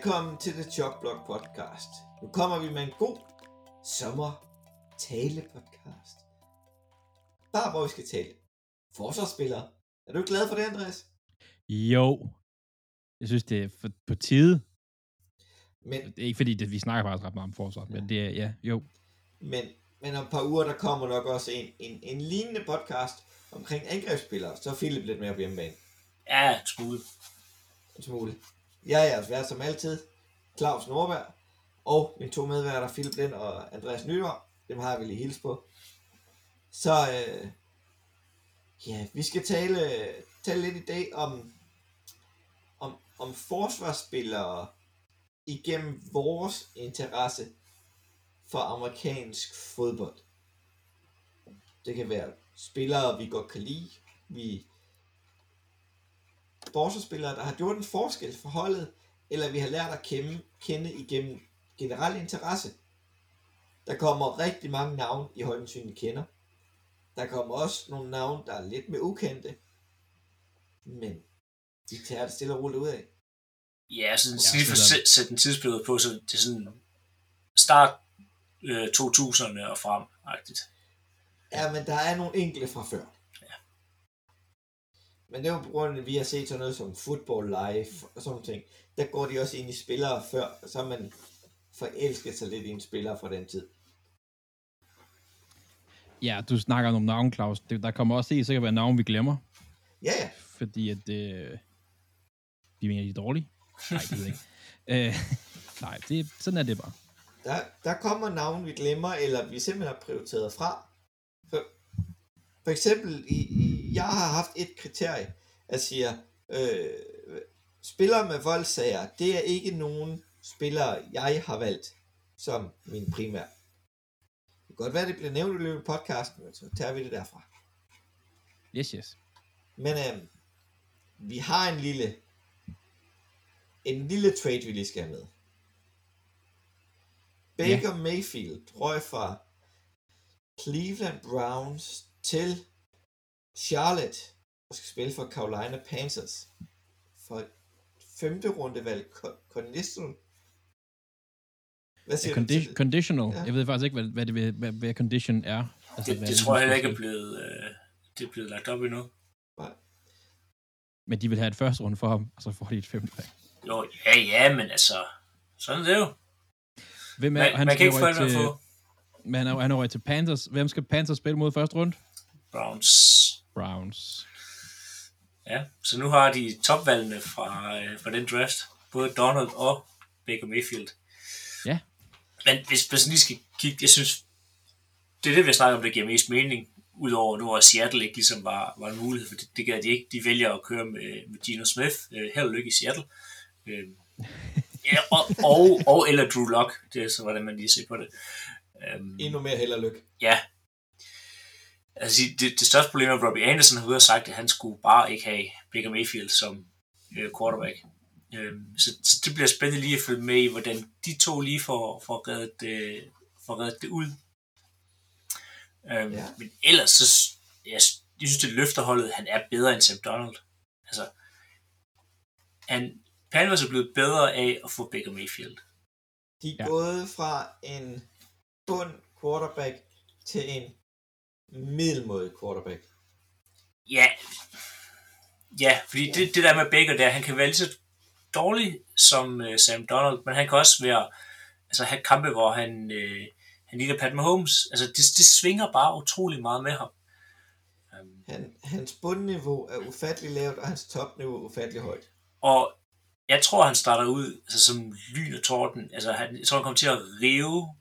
Velkommen til The Jobblock Podcast. Nu kommer vi med en god sommer tale podcast. Der hvor vi skal tale forsvarsspillere. Er du glad for det, Andreas? Jo. Jeg synes, det er for, på tide. Men, Det er ikke fordi, det, vi snakker faktisk ret meget om forsvar, men det er, ja, jo. men, men om et par uger, der kommer nok også en, en, en lignende podcast omkring angrebsspillere. Så er Philip lidt mere på hjemmebane. Ja, en smule. En smule. Jeg er jeres vært som altid, Claus Norberg, og mine to medværter, Philip Lind og Andreas Nygaard. Dem har jeg vel lige hils på. Så øh, ja, vi skal tale, tale lidt i dag om, om, om forsvarsspillere igennem vores interesse for amerikansk fodbold. Det kan være spillere, vi godt kan lide. Vi forsvarsspillere, der har gjort en forskel for holdet, eller vi har lært at kende, kende igennem generel interesse. Der kommer rigtig mange navne i højdensyn, vi kender. Der kommer også nogle navne, der er lidt mere ukendte. Men de tager det stille og roligt ud af. Ja, sådan Ja, ja, lige for at sætte en tidsperiode på, så det er sådan start øh, 2000'erne og frem -agtigt. Ja, men der er nogle enkelte fra før. Men det jo på grund af, at vi har set sådan noget som Football Live og sådan ting. Der går de også ind i spillere før, så man forelsket sig lidt i en spiller fra den tid. Ja, du snakker om navne, Claus. Det, der kommer også helt sikkert være navne, vi glemmer. Ja, ja. Fordi at øh, vi mener, de er dårlige. Nej, det ved ikke. øh, nej, det, sådan er det bare. Der, der kommer navne, vi glemmer, eller vi simpelthen har prioriteret fra. For, for eksempel, i, i, jeg har haft et kriterie, at siger, øh, spillere med voldsager, det er ikke nogen spillere, jeg har valgt som min primær. Det kan godt være, det bliver nævnt i løbet af podcasten, men så tager vi det derfra. Yes, yes. Men øh, vi har en lille, en lille trade, vi lige skal have med. Baker ja. Mayfield røg fra Cleveland Browns til Charlotte og skal spille for Carolina Panthers for et femte rundevalg co- conditional. Hvad siger Ja, du condi- det? conditional. Ja. Jeg ved faktisk ikke, hvad, hvad, det, hvad, hvad condition er. Altså, Det, hvad det tror jeg heller ikke er blevet, øh, det er blevet lagt op endnu. Nej. Men de vil have et første runde for ham, og så får de et femte valg. Jo, ja, ja, men altså, sådan er det jo. Hvem er, Man, han man kan ikke få til, får. men han er, han er røget til Panthers. Hvem skal Panthers spille mod første runde? Browns. Browns. Ja, så nu har de topvalgene fra, øh, fra den draft. Både Donald og Baker Mayfield. Ja. Men hvis man lige skal kigge, jeg synes, det er det, vi har snakket om, der giver mest mening. Udover nu, hvor Seattle ikke ligesom var, var en mulighed, for det, det gør de ikke. De vælger at køre med, med Gino Smith. Øh, held og lykke i Seattle. Øh, ja, og, og, og, eller Drew Lock. Det er så, hvordan man lige ser på det. Øhm, Endnu mere held og lykke. Ja. Altså, det, det største problem er, at Robbie Anderson har ude og sagt, at han skulle bare ikke have Baker Mayfield som øh, quarterback. Øhm, så, så det bliver spændende lige at følge med i, hvordan de to lige får, får, reddet, øh, får reddet det ud. Øhm, Ja. Men ellers, så, jeg, jeg synes, det løfter holdet, han er bedre end Sam Donald. Altså, han, Panthers er blevet bedre af at få Baker Mayfield. De er. Ja. gået fra en bund quarterback til en middelmådig quarterback. Ja, ja fordi det, det der med Baker der, han kan være lige så dårlig som uh, Sam Donald, men han kan også være, altså have kampe, hvor han, uh, han ligner Pat Mahomes. Altså det, det svinger bare utrolig meget med ham. Um, Han, hans bundniveau er ufattelig lavt, og hans topniveau er ufattelig højt. og jeg tror, han starter ud altså, som lyn og torden. Altså, han, jeg tror, han kommer til at rive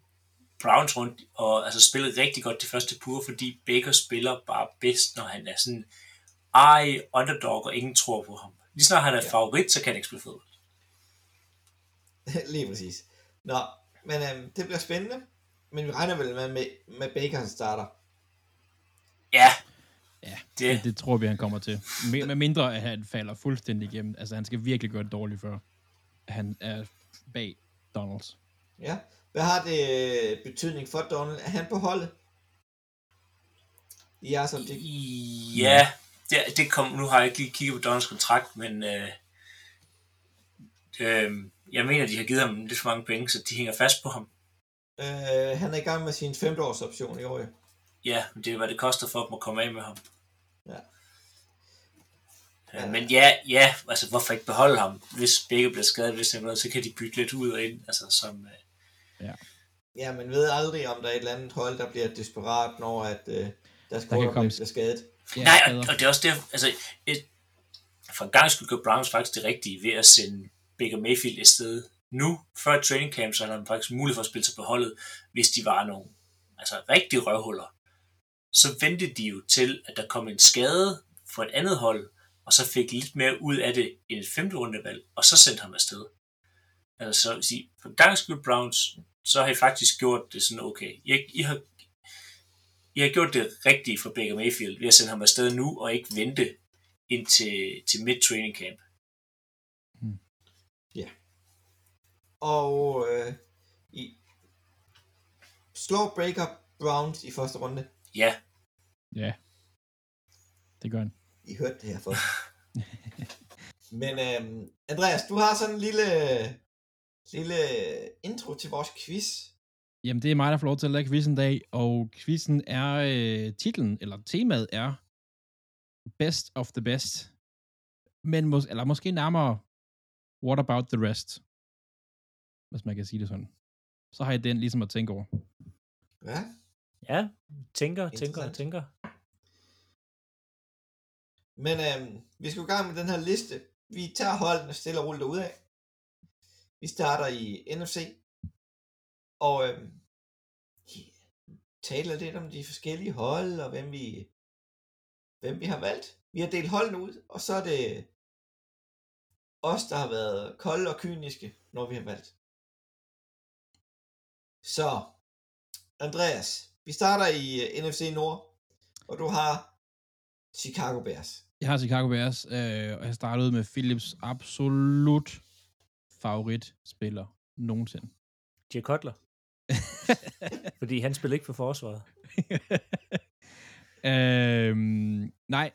Browns rundt og altså, spille rigtig godt de første pure, fordi Baker spiller bare bedst, når han er sådan ej, underdog, og ingen tror på ham. Lige snart han er Ja. favorit, så kan han ikke spille fodbold. Lige præcis. Nå, men øhm, det bliver spændende. Men vi regner vel med, med, med Baker han starter. Ja, Ja, Det- det, tror vi, han kommer til. Med, med mindre, at han falder fuldstændig igennem. Altså, han skal virkelig gøre det dårligt, før han er bag Donalds. Ja. Hvad har det øh, betydning for Donald? Er han på holdet? I jeres optik? ja det, det kom, nu har jeg ikke lige kigget på Donalds kontrakt, men øh, øh, jeg mener, de har givet ham lidt for mange penge, så de hænger fast på ham. Øh, han er i gang med sin femte års option i år. Ja, men det er, hvad det koster for dem at komme af med ham. Ja. Øh, Men ja, ja, altså hvorfor ikke beholde ham? Hvis begge bliver skadet, hvis det noget, så kan de bytte lidt ud og ind. Altså som, øh, Ja, man ved aldrig, om der er et eller andet hold, der bliver desperat, når at, øh, deres quarterback komme- bliver skadet. Ja, Nej, og, og det er også det, altså, et, for en gang skulle gøre Browns faktisk det rigtige ved at sende Baker Mayfield et sted nu, før training camp, så har han faktisk mulighed for at spille sig på holdet, hvis de var nogle altså, rigtige røvhuller. Så ventede de jo til, at der kom en skade for et andet hold, og så fik lidt mere ud af det end et femte rundevalg, og så sendte ham afsted. Altså, så at sige, for en gang skyld Browns, så har I faktisk gjort det sådan okay. I, I har I har gjort det rigtige for Baker Mayfield ved at sende ham afsted nu, og ikke vente ind til, til mid-training camp. Og øh, i slår Breaker Browns i første runde. Ja, Ja, det gør han. I hørte det her først. Men øhm, Andreas, du har sådan en lille, lille intro til vores quiz. Jamen, det er mig, der får lov til at lave quizzen i dag, og quizzen er, øh, titlen, eller temaet er Best of the Best. Men mås- eller måske nærmere What about the rest? Hvis man kan sige det sådan. Så har jeg den ligesom at tænke over. Ja, Ja, tænker, tænker, tænker. men øhm, vi skal i gang med den her liste. Vi tager holdene stille og roligt ud af. Vi starter i NFC. Og øh, taler lidt om de forskellige hold, og hvem vi, hvem vi har valgt. Vi har delt holdene ud, og så er det os, der har været kolde og kyniske, når vi har valgt. Så, Andreas, vi starter i øh, NFC Nord, og du har Chicago Bears. Jeg har Chicago Bears, øh, og jeg startede med Philips absolut favoritspiller nogensinde. Jay Cutler. Fordi han spiller ikke for forsvaret. øhm, nej,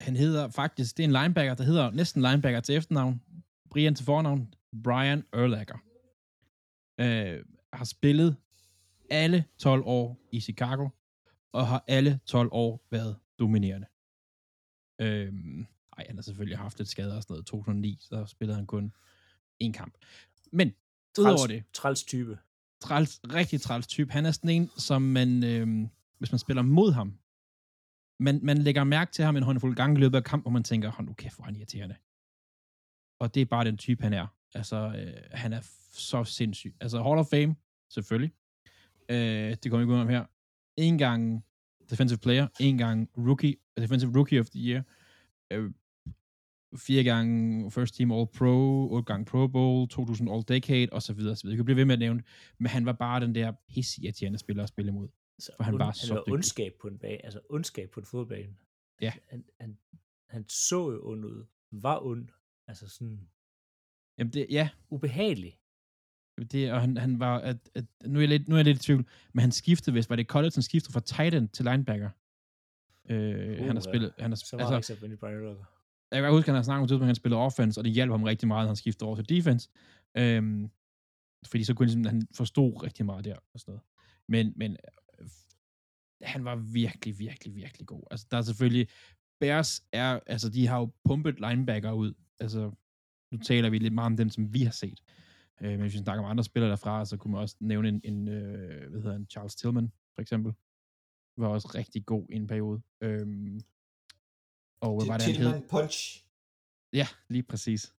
han hedder faktisk, det er en linebacker, der hedder næsten linebacker til efternavn, Brian til fornavn, Brian Urlacher. Øh, har spillet alle 12 år i Chicago, og har alle 12 år været dominerende. Øhm, ej, han har selvfølgelig haft lidt skader og sådan noget. 2009, så spillede han kun én kamp. Men, udover det, Træls type. træls, rigtig træls type. Han er sådan en, som man, øh, hvis man spiller mod ham, man, man lægger mærke til ham en håndfuld gange i løbet af kamp, hvor man tænker, hold nu kæft, hvor er han irriterende. Og det er bare den type, han er. Altså, øh, han er så sindssyg. Altså, Hall of Fame, selvfølgelig. Øh, det kommer ikke ud om her. En gang defensive player, en gang rookie, defensive rookie of the year, øh, fire gange first team all pro, otte gange pro bowl, 2000 all decade, og så videre, så videre. Jeg kan blive ved med at nævne men han var bare den der pissirriterende spiller at spille imod. Så For han var han så var dygtig. ondskab på en bane, altså ondskab på en fodbane. Ja. Han, han, han så jo ond ud. Var ond. Altså sådan Jamen det, ja, ubehagelig. det, og han, han var, at, at, nu, er jeg lidt, nu er jeg lidt i tvivl, men han skiftede, hvis var det college, han skiftede fra tight end til linebacker. Øh, han har Uh, spillet, han har, Så var altså, ikke så jeg kan huske, at han har snakket om, at han spillede offense, og det hjalp ham rigtig meget, at han skiftede over til defense. Øhm, fordi så kunne han, han forstod rigtig meget der og sådan noget. Men, men øh, han var virkelig, virkelig, virkelig god. Altså, der er selvfølgelig, Bears er, altså, de har jo pumpet linebacker ud. Altså, nu taler vi lidt meget om dem, som vi har set. Øh, men hvis vi snakker om andre spillere derfra, så kunne man også nævne en, en øh, hvad hedder han, Charles Tillman, for eksempel. Var også rigtig god i en periode. Øh, og hvad var det, han hed? Punch. Ja, lige præcis.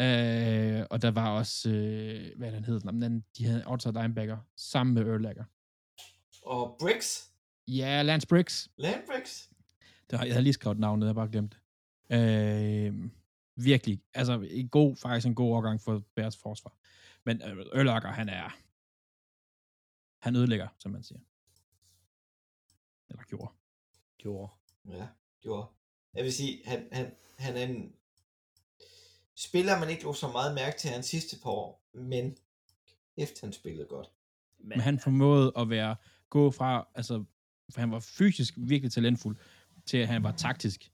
Øh, og der var også, øh, hvad han hed? Den- de havde outside linebacker sammen med Urlacher. Og Briggs. Ja, Lance Briggs. Land Briggs. Det har, jeg havde lige skrevet navnet, jeg har bare glemt det. Øh, virkelig, altså en god, faktisk en god overgang for Bears forsvar. Men øh, Ørlager, han er... Han ødelægger, som man siger. Eller gjorde. Gjorde. Ja, gjorde. Jeg vil sige, han, han, han er en spiller, man ikke lå så meget mærke til hans sidste par år, men efter han spillede godt. Men, Men han formåede at være, gå fra, altså, for han var fysisk virkelig talentfuld, til at han var taktisk.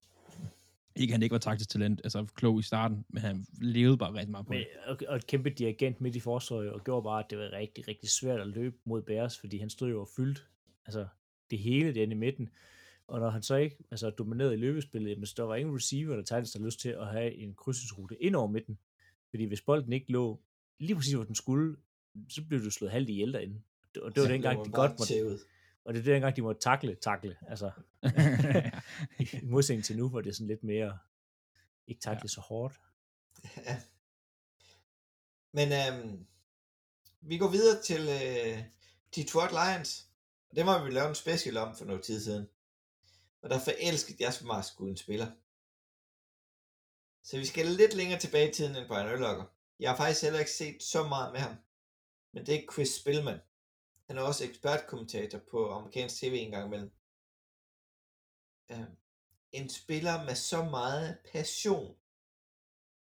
Ikke han ikke var taktisk talent, altså klog i starten, men han levede bare rigtig meget på men, det. og, og et kæmpe dirigent midt i forsvaret, og gjorde bare, at det var rigtig, rigtig svært at løbe mod Bears, fordi han stod jo og fyldt altså, det hele den i midten. Og når han så ikke altså, dominerede i løbespillet, jamen, så der var ingen receiver, der Titans der lyst til at have en krydsningsrute ind over midten. Fordi hvis bolden ikke lå lige præcis, hvor den skulle, så blev du slået halvt ihjel derinde. Og det var dengang, de godt måtte, tævet. og det er dengang, de måtte takle, takle. Altså, i modsætning til nu, hvor det er sådan lidt mere, ikke takle ja. så hårdt. Ja. Men øhm, vi går videre til øh, Detroit Lions. Og det må vi lave en special om for noget tid siden. Og der forelskede jeg mig sgu en spiller. Så vi skal lidt længere tilbage i tiden end Brian Urlacher. Jeg har faktisk heller ikke set så meget med ham. Men det er Chris Spillman. Han er også ekspertkommentator på amerikansk tv en gang imellem. Øhm, en spiller med så meget passion,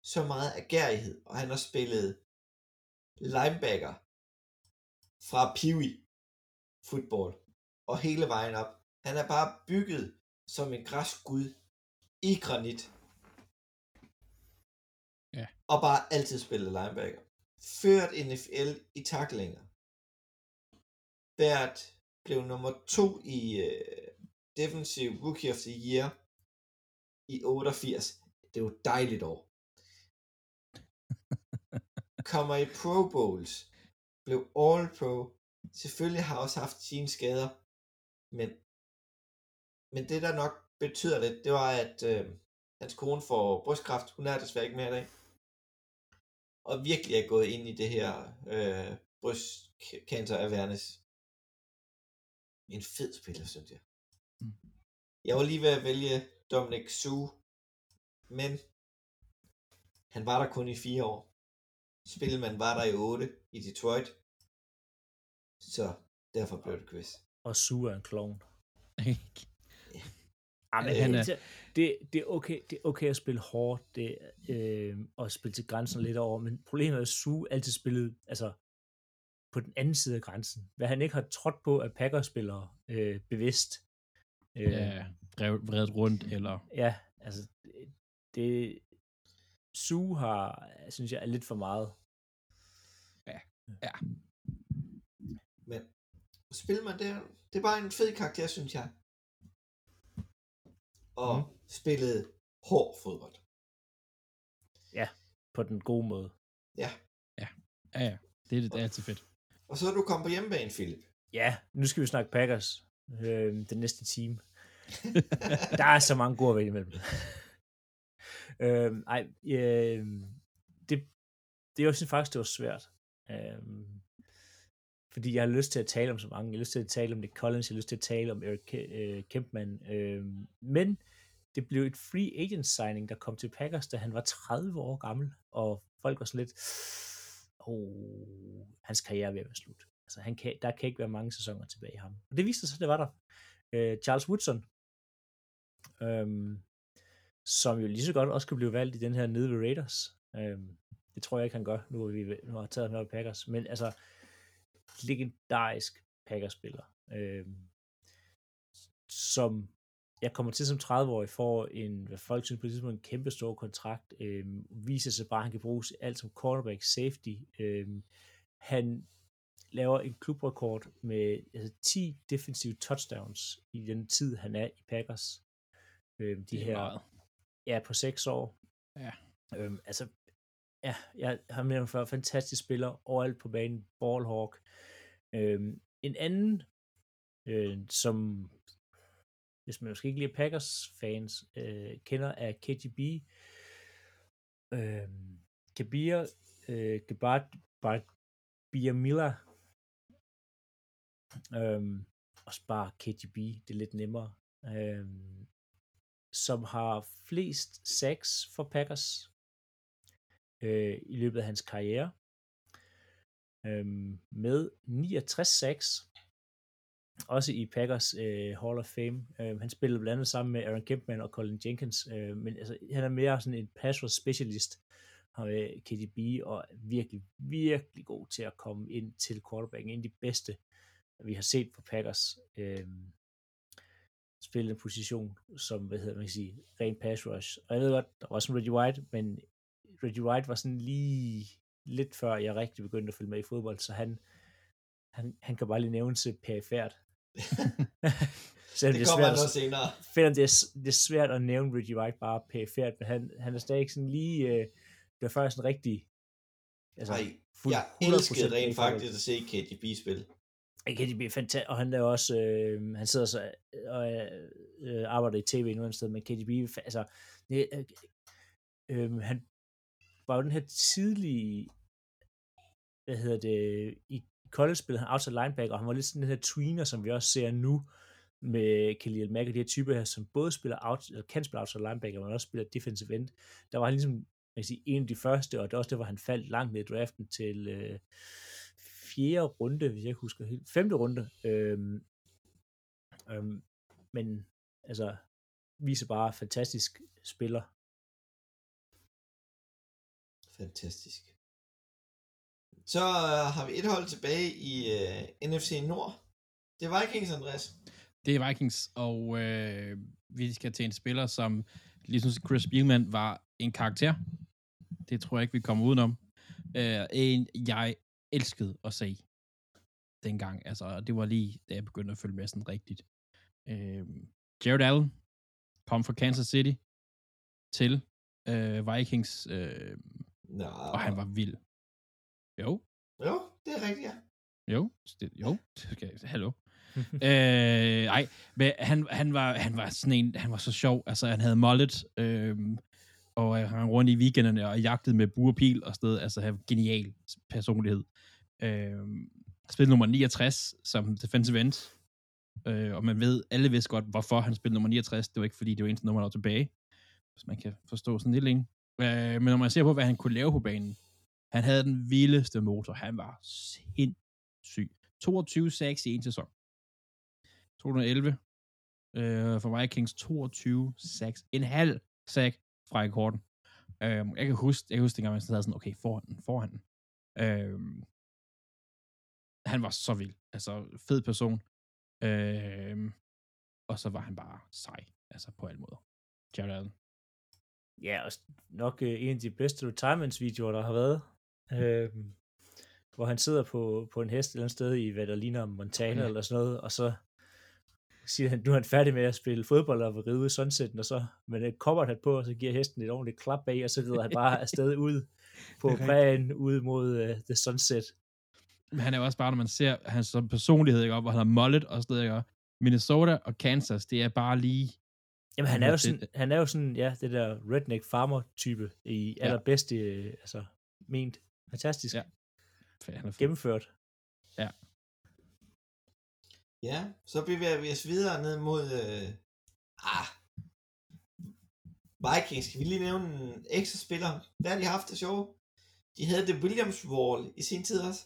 så meget agerighed, og han har spillet linebacker fra Peewee football og hele vejen op. Han er bare bygget som en græsgud i granit. Ja. Og bare altid spillet linebacker. Ført NFL i taklinger. Været blev nummer to i uh, Defensive Rookie of the Year i 88. Det et dejligt år. Kommer i Pro Bowls. Blev All Pro. Selvfølgelig har også haft sine skader. Men, men det der nok betyder lidt, det var, at øh, hans kone får brystkræft. Hun er desværre ikke mere i dag. Og virkelig er gået ind i det her øh, brystcancer awareness. En fed spiller, synes jeg. Mm. Jeg var lige ved at vælge Dominic Sue, men han var der kun i fire år. Spilman var der i 8 i Detroit, så derfor blev det quiz. Og Sue er en klovn. Ja, men Øh, han er... det, det, er okay, det er okay at spille hårdt, det, øh, og spille til grænsen lidt over, men problemet er, at Sue altid spillede altså, på den anden side af grænsen. Hvad han ikke har trådt på af Packers-spillere øh, bevidst. Øh, Ja, vredet, rundt, eller... ja, altså, det, det Sue har, synes jeg, er lidt for meget. Men Spilman, det er, det er bare en fed karakter, synes jeg. Og mm. spillede hård fodbold. På den gode måde. Ja, ja. Det, er- det er altid fedt. Og så er du kommet på hjemmebane, Philip. Ja, nu skal vi snakke Packers. Øh, den næste time. Der er så mange gode at vælge imellem. øh, ej, øh, det, det jeg synes faktisk, det var svært. Øh, fordi jeg har lyst til at tale om så mange. Jeg har lyst til at tale om Nick Collins, jeg har lyst til at tale om Eric øh, Kempman. Øh, men det blev et free agent signing, der kom til Packers, da han var 30 år gammel, og folk var sådan lidt, oh, hans karriere er ved at være slut. Altså, han kan, der kan ikke være mange sæsoner tilbage i ham. Og det viste sig, det var der. Øh, Charles Woodson, øhm, som jo lige så godt også kan blive valgt i den her nede ved Raiders. Øhm, det tror jeg ikke, han gør, nu hvor vi nu har taget ham op Packers. Men altså, legendarisk Packers-spiller, øhm, som jeg kommer til som 30-årig, får en, hvad folk synes på det tidspunkt, en kæmpe stor kontrakt, øhm, viser sig bare, at han kan bruges alt som cornerback, safety. Øhm, han laver en klubrekord med altså, 10 defensive touchdowns i den tid, han er i Packers. Øhm, de Det er her, meget. ja, på 6 år. Ja. Øhm, altså, ja, jeg har med ham før, fantastisk spiller, overalt på banen, ballhawk. Øhm, en anden, øh, som hvis man måske ikke lige er Packers-fans, øh, kender af KGB. Øh, Kabir, øh, Gebart, Bart, Biamila. Øh, og bare KGB, det er lidt nemmere. Øh, som har flest sacks for Packers øh, i løbet af hans karriere. øh, med 69 sacks, også i Packers øh, Hall of Fame. Øh, han spillede blandt andet sammen med Aaron Kempman og Colin Jenkins, øh, men altså, han er mere sådan en pass rush specialist, har med øh, KDB, og er virkelig, virkelig god til at komme ind til quarterbacken, en af de bedste, vi har set på Packers. Øh, spille en position, som, hvad hedder man kan sige, ren pass rush. Og jeg ved godt, der var også en Reggie White, men Reggie White var sådan lige lidt før jeg rigtig begyndte at følge med i fodbold, så han, han, han kan bare lige nævne til perifært. Selvom Det det, er kommer svært, noget senere. Selvom det, er, det er svært at nævne Reggie White bare perifært, men han, han er stadig sådan lige, øh, det var faktisk en rigtig, altså, Nej, fuld- jeg 100% elskede rent faktisk at se KDB spille. De blive fantastisk, og han er også, øh, han sidder så og øh, arbejder i tv nu et sted, men KDB, altså, det, øh, øh, han var jo den her tidlige, hvad hedder det, i college spillede han outside linebacker, og han var lidt sådan den her tweener, som vi også ser nu, med Khalil Mack og de her typer her, som både spiller out, eller kan spille outside linebacker, men også spiller defensive end. Der var han ligesom, man kan sige, en af de første, og det er også det, hvor han faldt langt ned i draften til, øh, fjerde runde, hvis jeg husker helt, femte runde. Øhm, øhm, men altså, viser bare fantastisk spiller. Fantastisk. Så øh, har vi et hold tilbage i øh, NFC Nord. Det er Vikings, Andreas. Det er Vikings, og øh, vi skal til en spiller, som ligesom Chris Spielman var en karakter. Det tror jeg ikke, vi kommer udenom. Øh, en, jeg elskede at se dengang. Altså, det var lige, da jeg begyndte at følge med sådan rigtigt. Øh, Jared Allen kom fra Kansas City til øh, Vikings, øh, Nå, og han var vild. Jo, Jo, det er rigtigt, ja. jo, det, jo, det skal jeg, hallo. øh, ej, men han, han, var, han var sådan en, han var så sjov, altså han havde mullet, øh, og øh, han rundt i weekenderne og jagtede med bur og pil og sted, altså han genial personlighed. Øh, spillede nummer 69 som defensive end, øh, og man ved, alle vidste godt, hvorfor han spillede nummer 69, det var ikke fordi, det var eneste nummer, der var tilbage, hvis man kan forstå sådan lidt en. Øh, men når man ser på, hvad han kunne lave på banen, han havde den vildeste motor, han var sindssyg. 22 sacks i en sæson. 211 øh, for Vikings, 22 sacks. En halv sack fra rekorden. Øh, jeg kan huske, jeg kan huske dengang, man sad sådan, okay, foran den, foran den. Øh, han var så vild. Altså, fed person. Øh, og så var han bare sej. Altså, på alle måder. Jared Allen. Ja, og nok øh, en af de bedste retirements-videoer, der har været. Øh, hvor han sidder på, på en hest et eller andet sted i, hvad der ligner Montana Ja. eller sådan noget, og så siger han, nu er han færdig med at spille fodbold og vil ride ud i sunsetten, og så med et kopperhat på, og så giver hesten et ordentligt klap bag, og så rider han bare afsted ud på prærien, ud mod uh, the sunset. Men han er jo også bare, når man ser hans personlighed, ikke, op, hvor han har mullet og sådan noget, ikke, Minnesota og Kansas, det er bare lige... Jamen, han Ja, er jo sådan, han er jo sådan, ja, det der redneck farmer type i Ja. allerbedste, øh, altså, ment. Fantastisk. Ja. Han er. Gennemført. Ja, så bevæger vi os videre ned mod... Øh, ah, Vikings. Skal vi lige nævne en ekstra spiller? Hvad har de haft det sjove? De havde det Williams Wall i sin tid også.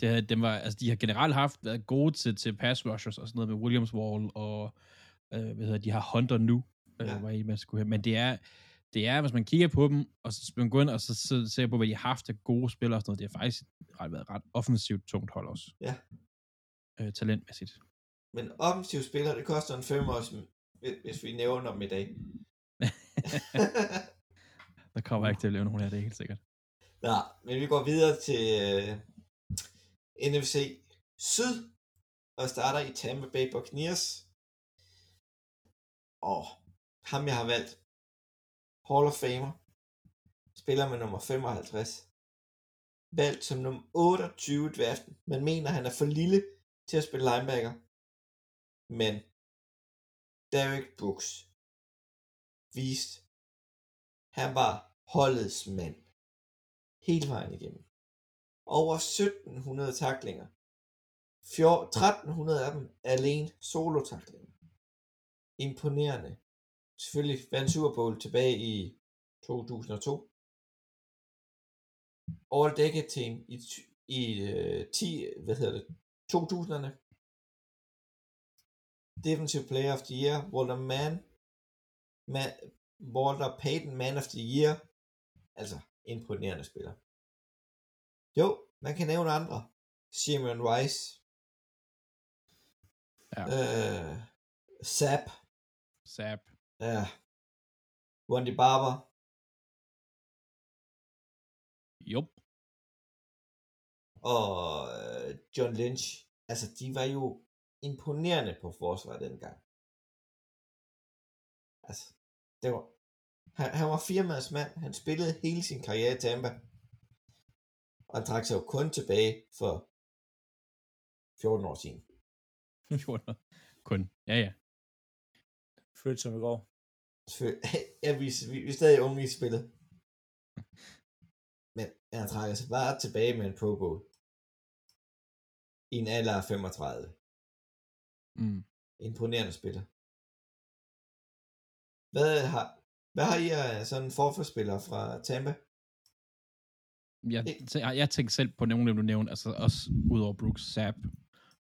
Det, dem var, altså, de har generelt haft været gode til, til pass rushers og sådan noget med Williams Wall, og øh, hvad hedder, de har Hunter nu, øh, Ja. var I, man skulle have. Men det er, det er, hvis man kigger på dem, og så man går ind og så, så ser på, hvad de har haft af gode spillere og sådan noget, det har faktisk ret, været ret offensivt tungt hold også. Ja. Øh, talentmæssigt. Men offensiv spiller, det koster en fem også, hvis vi nævner dem i dag. Der kommer ikke til at lave nogen af det, helt sikkert. Nå, men vi går videre til øh, NFC Syd, og starter i Tampa Bay Buccaneers. Og ham jeg har valgt, Hall of Famer, spiller med nummer 55. Valgt som nummer 28 i draften. Man mener, han er for lille til at spille linebacker. Men Derek Brooks viste, han var holdets mand hele vejen igennem. Over 1700 taklinger. 1300 af dem alene solo-taklinger. Imponerende. Selvfølgelig vandt Super Bowl tilbage i 2002. All Decade Team i, i øh, 10, hvad hedder det, 2000'erne. Defensive Player of the Year, Walter Mann, Man, Walter Payton Man of the Year, altså imponerende spiller. Jo, man kan nævne andre. Shimon Rice. Ja. Øh, Zap. Zap. Ja. Wendy Barber. Jo. og øh, John Lynch, altså de var jo imponerende på forsvar dengang. Altså, det var, han, han var firmaets mand, han spillede hele sin karriere i Tampa, og han trak sig jo kun tilbage for 14 år siden. Kun. Ja, ja. Følt som i går. Ja, vi, vi, vi er stadig unge i spillet. Men han trækker sig bare tilbage med en Pro Bowl. I en alder af 35. Mm. Imponerende spiller. Hvad har, hvad har I af sådan en forforspiller fra Tampa? Jeg, jeg tænkte selv på nogle af dem, du nævnte, altså også udover Brooks Sapp.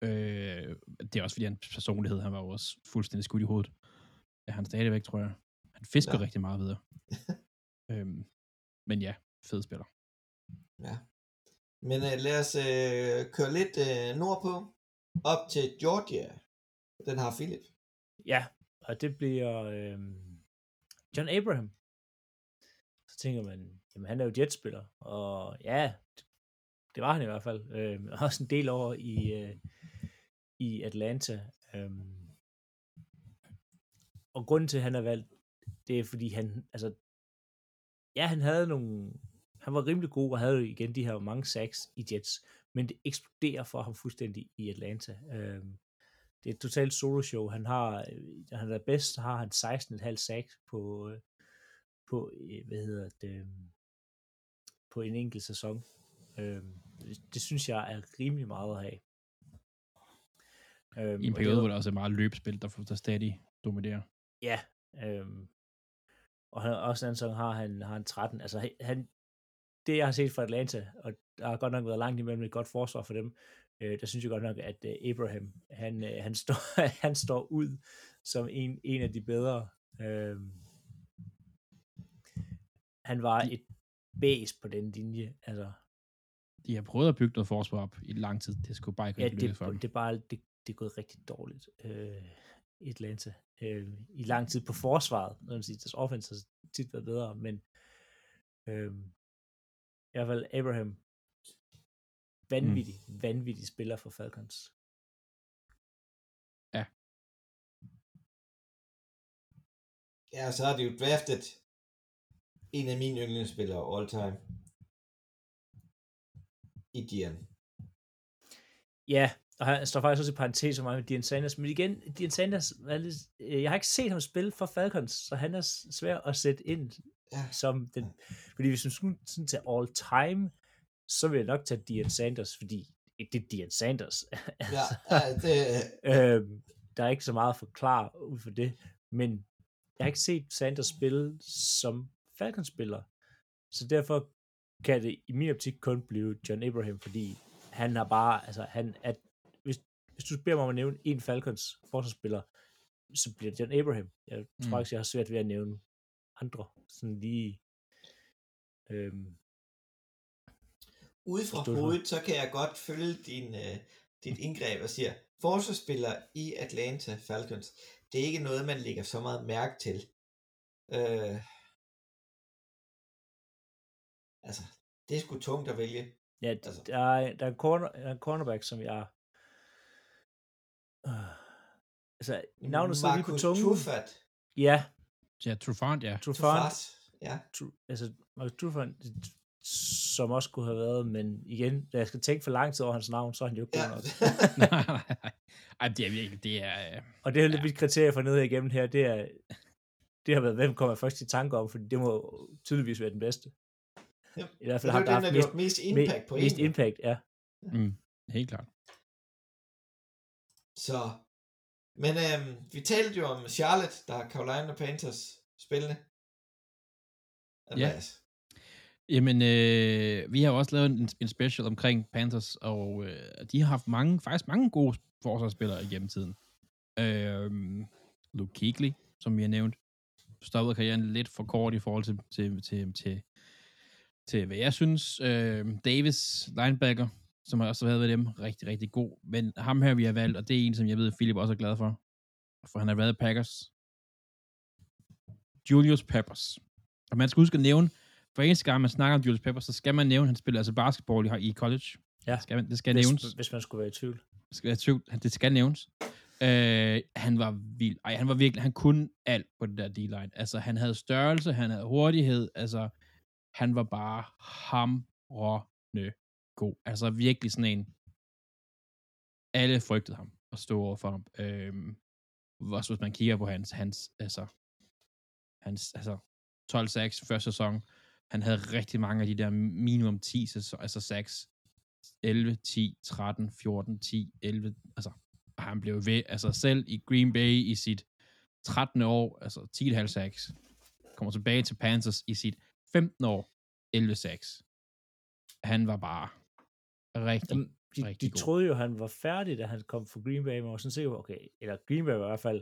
Øh, det er også fordi, hans personlighed, han var jo også fuldstændig skudt i hovedet. Ja, han stadigvæk, tror jeg. Han fisker Ja. rigtig meget videre. øhm, men ja, fed spiller. Ja. Men uh, lad os uh, køre lidt uh, nordpå. Op til Georgia. Den har Philip. Ja, og det bliver øh, John Abraham. Så tænker man, jamen han er jo jetspiller, og ja, det, det var han i hvert fald. Øh, også en del over i, øh, i Atlanta. Øh, og grunden til, at han er valgt, det er fordi han, altså, ja, han havde nogle, han var rimelig god, og havde igen de her mange sacks i Jets, men det eksploderer for ham fuldstændig i Atlanta. Øh, det er et totalt solo show. Han har, øh, han er bedst, så har han 16,5 sacks på, øh, på, øh, hvad hedder det, øh, på en enkelt sæson. Øh, det, synes jeg er rimelig meget at have. Øhm, I en periode, var- hvor der også er meget løbespil, der, får- der stadig dominerer. Ja, øhm, og han, også en anden sæson har han, har han 13. Altså han- det jeg har set fra Atlanta, og der har godt nok været langt imellem et godt forsvar for dem, øh, der synes jeg godt nok, at øh, Abraham, han, øh, han, står, han står ud som en, en af de bedre. Øhm, han var et base på den linje. Altså, De har prøvet at bygge noget forsvar op i lang tid. Det skulle bare ikke ja, det, for dem. det, er bare, det, det er gået rigtig dårligt øh, Atlanta. Øh, I lang tid på forsvaret. Når man siger, deres offense har tit været bedre, men øh, i hvert fald Abraham, vanvittig, mm. vanvittig spiller for Falcons. Ja, så har de jo draftet en af mine yndlingsspillere all time. I Dian. Ja, og han står faktisk også i parentes for mig med Dion Sanders, men igen, Dion Sanders, er øh, jeg har ikke set ham spille for Falcons, så han er svær at sætte ind Ja. som den, fordi hvis man skulle sådan til all time, så vil jeg nok tage Dion Sanders, fordi det er Dion Sanders. Ja, ja det, øhm, der er ikke så meget at forklare ud for det, men jeg har ikke set Sanders spille som Falcons-spiller, så derfor kan det i min optik kun blive John Abraham, fordi han har bare, altså han er, hvis, du beder mig om at nævne en Falcons forsvarsspiller, så bliver det John Abraham. Jeg tror Mm. faktisk, jeg har svært ved at nævne andre, sådan lige, øhm, ude fra hovedet, så kan jeg godt følge din, øh, dit indgreb og siger, forsvarsspillere i Atlanta Falcons, det er ikke noget, man lægger så meget mærke til. Øh, altså, det er sgu tungt at vælge. Ja, altså. der, er, der, er en corner, der er en cornerback, som jeg... Øh, altså, navnet sidder lige på tungen. Trufant. Ja, Ja, Trufant, ja. Trufant. Trufant. Ja. Tru, altså, Marcus Trufant, som også kunne have været, men igen, da jeg skal tænke for lang tid over hans navn, så er han jo ikke ja. god nok. nej, nej, nej. Ej, det er virkelig, det er... øh, Og det er lidt Ja. mit kriterie for ned igennem her, det er, det har været, hvem kommer jeg først i tanke om, for det må tydeligvis være den bedste. Ja. I hvert fald der den, har der haft gjort mest, mest impact på mest en. impact, ja. Mm, helt klart. Så, men øhm, vi talte jo om Charlotte, der har Carolina Panthers spillende. Andreas. Jamen, øh, vi har også lavet en, en special omkring Panthers, og øh, de har haft mange, faktisk mange gode forsvarsspillere igennem tiden. Øh, Luke Kuechly, som vi har nævnt, stoppede karrieren lidt for kort i forhold til, til, til, til, til hvad jeg synes. Øh, Davis, linebacker, som har også været ved dem, rigtig, rigtig god. Men ham her, vi har valgt, og det er en, som jeg ved, Philip også er glad for, for han har været Packers. Julius Peppers. Og man skal huske at nævne, for eneste gang, man snakker om Julius Peppers, så skal man nævne, at han spiller altså basketball i, i college. Ja. Det skal, man, det skal Hvis, nævnes. hvis man skulle være i tvivl. Det skal, være i tvivl. det skal nævnes. Øh, han var vild. Ej, han var virkelig, han kunne alt på det der D-line. Altså, han havde størrelse, han havde hurtighed, altså, han var bare hamrende god. Altså, virkelig sådan en, alle frygtede ham og stå over for ham. Øhm, også hvis man kigger på hans, hans, altså, hans, altså, 12 sacks første sæson. Han havde rigtig mange af de der minimum 10 sæson, altså sacks. 11, 10, 13, 14, 10, 11, altså, og han blev ved, altså selv i Green Bay i sit 13. år, altså 10,5 sacks, kommer tilbage til Panthers i sit 15 år, 11 sacks. Han var bare rigtig, Jamen, de, rigtig de god. troede jo, han var færdig, da han kom fra Green Bay, men var sådan sikker, okay, eller Green Bay var i hvert fald,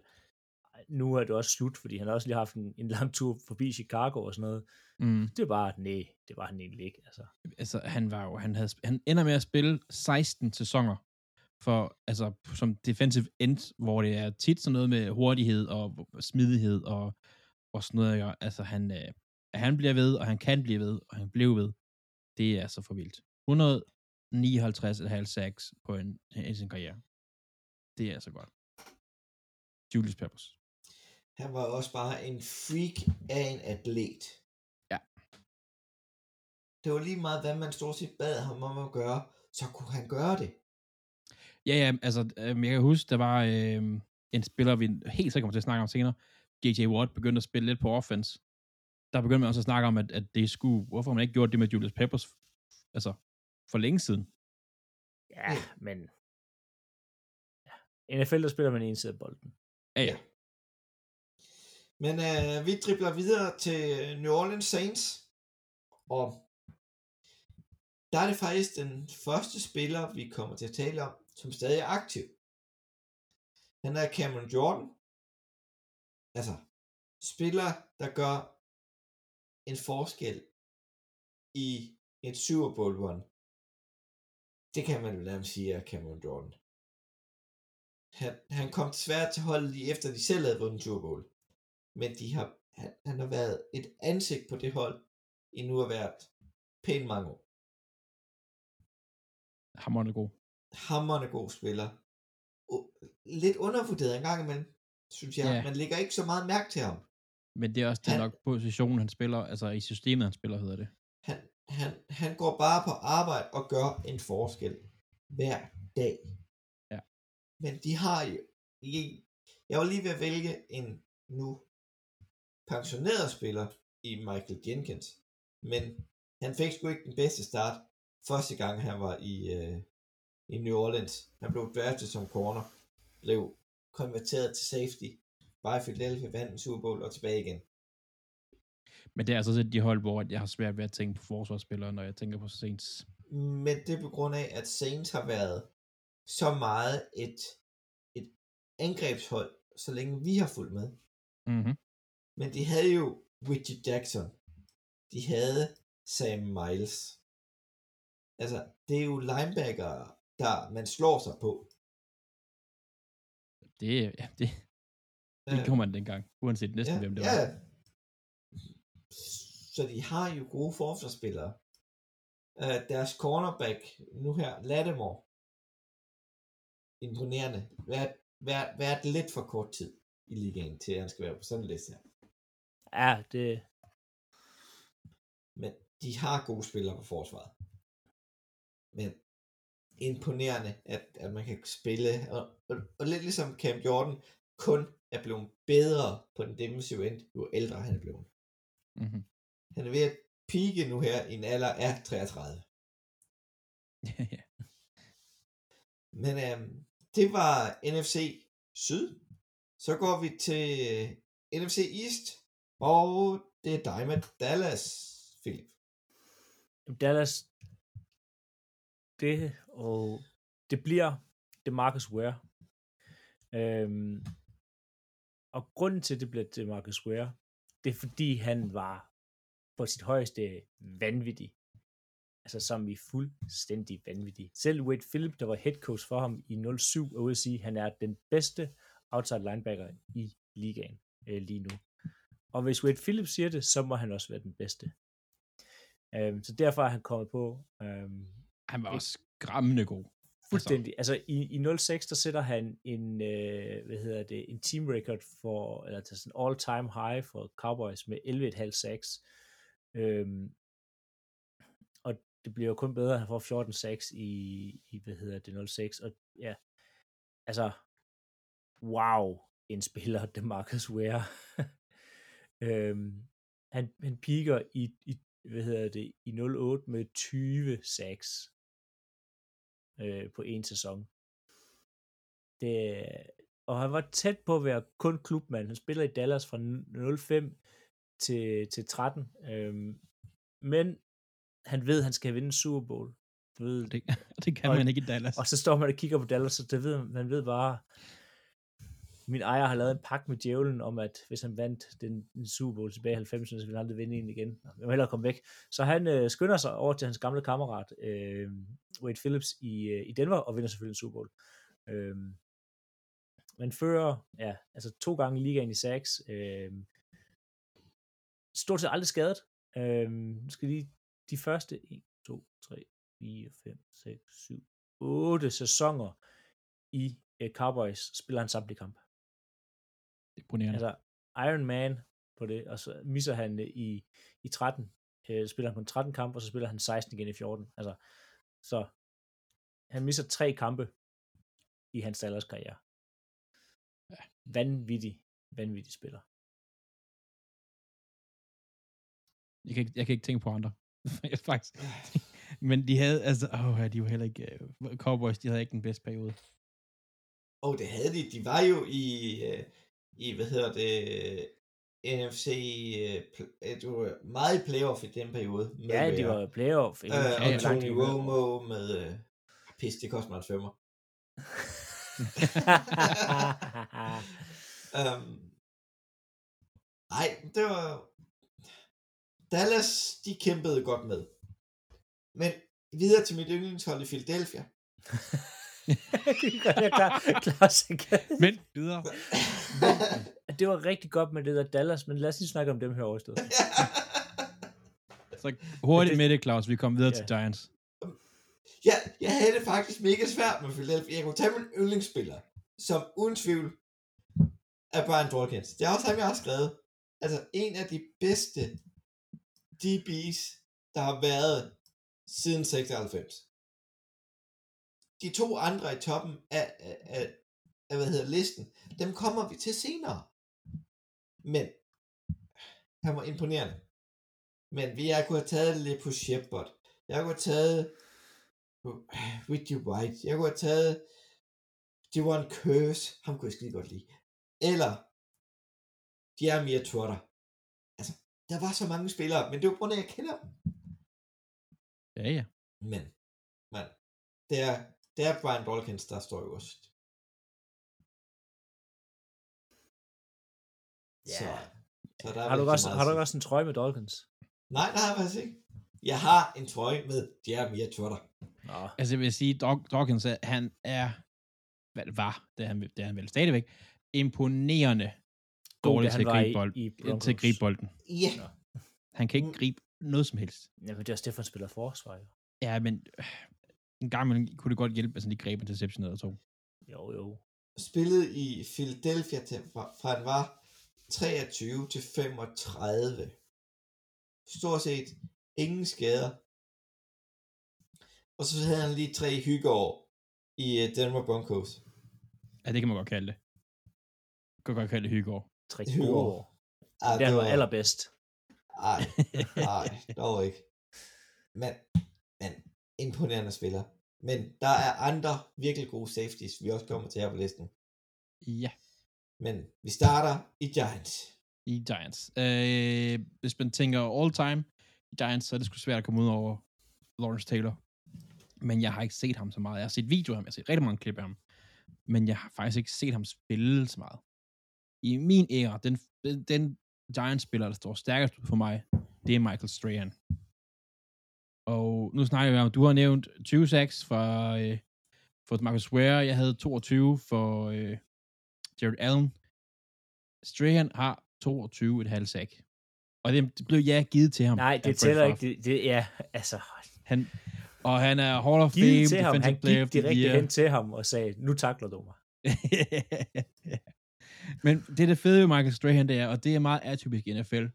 nu er det også slut, fordi han har også lige haft en, en lang tur forbi Chicago og sådan noget. mm, Det var bare, nej, det var han egentlig ikke. Altså. altså han var jo, han, havde, han ender med at spille 16 sæsoner for, altså som defensive end, hvor det er tit sådan noget med hurtighed og smidighed og, og sådan noget. Ja. Altså han, øh, han bliver ved, og han kan blive ved, og han blev ved, det er så for vildt. 159,5 sacks på en, i sin karriere. Det er så godt. Julius Peppers. Han var også bare en freak af en atlet. Ja. Det var lige meget, hvad man stort set bad ham om at gøre, så kunne han gøre det. Ja, ja, altså, øh, jeg kan huske, der var øh, en spiller, vi helt sikkert kommer til at snakke om senere, J.J. Watt, begyndte at spille lidt på offense. Der begyndte man også at snakke om, at, at det skulle, hvorfor man ikke gjort det med Julius Peppers, altså, for længe siden. Ja, men ja. NFL, der spiller man en side af bolden. Ja, ja. Men øh, vi dribler videre til New Orleans Saints, og der er det faktisk den første spiller, vi kommer til at tale om, som stadig er aktiv. Han er Cameron Jordan. Altså, spiller, der gør en forskel i et Super Bowl run. Det kan man jo nærmest sige af Cameron Jordan. Han, han kom svært til holdet lige efter, de selv havde vundet Super Bowl. Men de har, han, han har været et ansigt på det hold, i nu har været pænt mange år. Hammerende god. Hammerne god spiller. Lidt undervurderet en gang imellem, synes jeg. Ja. Man lægger ikke så meget mærke til ham. Men det er også det er Han- nok positionen, han spiller, altså i systemet, han spiller, hedder det. Han, han, går bare på arbejde og gør en forskel hver dag. Ja. Men de har jo... Jeg var lige ved at vælge en nu pensioneret spiller i Michael Jenkins. Men han fik sgu ikke den bedste start første gang han var i, øh, i New Orleans. Han blev draftet som corner, blev konverteret til safety, bare i Philadelphia vandt en Super Bowl og tilbage igen. Men det er altså også de hold, hvor jeg har svært ved at tænke på forsvarsspillere, når jeg tænker på Saints. Men det er på grund af, at Saints har været så meget et, et angrebshold, så længe vi har fulgt med. Mm-hmm. Men de havde jo Richie Jackson. De havde Sam Miles. Altså, det er jo linebacker, der man slår sig på. Det, ja, det, det Øh, gjorde man dengang, uanset næsten hvem det var. Så de har jo gode forsvarsspillere. Uh, deres cornerback, nu her, Lattimore. Imponerende. Været, været, været lidt for kort tid i ligaen, til at han skal være på sådan en liste her. Ja, det, Men de har gode spillere på forsvaret. Men imponerende, at, at man kan spille, og, og, og lidt ligesom Cam Jordan, kun er blevet bedre på den defensive end, jo ældre han er blevet. Mm-hmm. Han er ved at peake nu her i en alder af 33. ja. Men øhm, det var NFC Syd. Så går vi til NFC East, og det er dig med Dallas, Philip. Dallas, det, og det bliver det Marcus Ware. Øhm, og grunden til, at det bliver det Marcus Ware, det er fordi, han var på sit højeste vanvittig. Altså som i fuldstændig vanvittig. Selv Wade Phillip, der var head coach for ham i 07, er ude at sige, at han er den bedste outside linebacker i ligaen øh, lige nu. Og hvis Wade Phillips siger det, så må han også være den bedste. Øhm, så derfor er han kommet på. Øhm, Han var også skræmmende god. Altså. fuldstændig. Altså, i, i 06, der sætter han en, øh, hvad hedder det, en team record for, eller til sådan all time high for Cowboys med 11,5 sacks. Øhm, og det bliver jo kun bedre, at han får 14 sacks i, i, hvad hedder det, 06. Og ja, altså, wow, en spiller, det Marcus Ware. øhm, han, han piker i, i, hvad hedder det, i 08 med 20 sacks øh, på en sæson. Det, og han var tæt på at være kun klubmand. Han spiller i Dallas fra 05 til, til 13. Øhm, men han ved, at han skal vinde Super Bowl. Du ved, Det, det kan Og- man ikke i Dallas. og så står man og kigger på Dallas, så det ved, man ved bare, min ejer har lavet en pagt med djævlen om, at hvis han vandt den, den Super Bowl tilbage i 90'erne, så ville han aldrig vinde en igen. Jeg må hellere komme væk. Så han øh, skynder sig over til hans gamle kammerat, øh, Wade Phillips, i, øh, i Denver, og vinder selvfølgelig en Super Bowl. Øh, men fører, ja, altså to gange i ligaen i sacks. Øh, stort set aldrig skadet. Øh, skal lige de første 1, 2, 3, 4, 5, 6, 7, 8 sæsoner i øh, Cowboys spiller han samtlige kampe. Imponerende. Altså Iron Man på det, og så misser han øh, i, i 13, øh, spiller han kun 13 kampe, og så spiller han 16 igen i 14. Altså, så han misser tre kampe i hans Dallas karriere. Ja. Vanvittig, vanvittig spiller. Jeg kan, ikke, jeg kan ikke tænke på andre. Faktisk. Men de havde, altså, åh, ja, de var heller ikke, uh, Cowboys, de havde ikke den bedste periode. Og det havde de. De var jo i, øh, i hvad hedder det, NFC, øh, det var meget i playoff i den periode. med Ja, de var playoff. Øh, og ja. Tony Romo med, øh, pis, det koster mig en femmer. Um, nej, det var... Dallas, de kæmpede godt med. Men videre til mit yndlingshold i Philadelphia. det gør jeg klar. Men videre. Det var rigtig godt med det der Dallas, men lad os lige snakke om dem her overstået. Så hurtigt med det, Claus. Vi kom videre Ja. til Giants. ja, jeg havde det faktisk mega svært med Philadelphia. Jeg kunne tage min yndlingsspiller, som uden tvivl er Brian Dawkins. Det er også ham, jeg har skrevet. Altså, en af de bedste DB's, der har været siden 96. De to andre i toppen af, af, af, af hvad hedder listen, dem kommer vi til senere. Men han var imponerende. Men vi jeg kunne have taget lidt på Shepard. Jeg kunne have taget Richie White. Jeg kunne have taget Devon Curse. Ham kunne jeg skide godt lide. Eller Jeremiah Trotter. Altså, der var så mange spillere, men det var på grund af, at jeg kender dem. Ja, ja. Men, men det er, det er Brian Dawkins, der står øverst. Ja. Så, så der Har du, også, har du også en trøje med sige. Nej, det har jeg faktisk ikke. Jeg har en trøje med Jeremiah Trotter. Nå, Altså, jeg vil sige, Dawk- Dawkins, han er, hvad det var, det er han, det er han vel stadigvæk, imponerende dårlig til han at gribe, i- bold, i til at gribe bolden. Ja, Nå. Han kan ikke Mm. gribe noget som helst. ja, men det er også derfor, han spiller forsvar. jo. Ja, men en gang imellem kunne det godt hjælpe, hvis han lige greb interception eller to. Jo, jo. spillede i Philadelphia til, fra, fra han var 23 til 35. Stort set ingen skader. Og så havde han lige tre hyggeår i øh, Denver Broncos. Ja, det kan man godt kalde det. Kan godt kalde det hyggeår. Tre Det er gode jo- år. Ah, Det han var allerbedst. Ej, ej, dog ikke. Men, men imponerende spiller. Men der er andre virkelig gode safeties, vi også kommer til her på listen. Ja, Men vi starter i Giants. i Giants. Øh, hvis man tænker all time i Giants, så er det sgu svært at komme ud over Lawrence Taylor. Men jeg har ikke set ham så meget. Jeg har set videoer af ham, jeg har set rigtig mange klip af ham. Men jeg har faktisk ikke set ham spille så meget. I min æra, den, den, Giants-spiller, der står stærkest for mig, det er Michael Strahan. Og nu snakker vi om, du har nævnt 20 sacks fra, øh, for Marcus Ware. Jeg havde 22 for øh, Jared Allen. Strahan har 22,5 sack. Og det, det blev ja givet til ham. Nej, det tæller ikke. Det, det, ja, altså, Han, og han er Hall of Fame, til ham. Han Player gik direkte Year. hen til ham og sagde, nu takler du mig. Men det er det fede ved Michael Strahan, det er, og det er meget atypisk i NFL.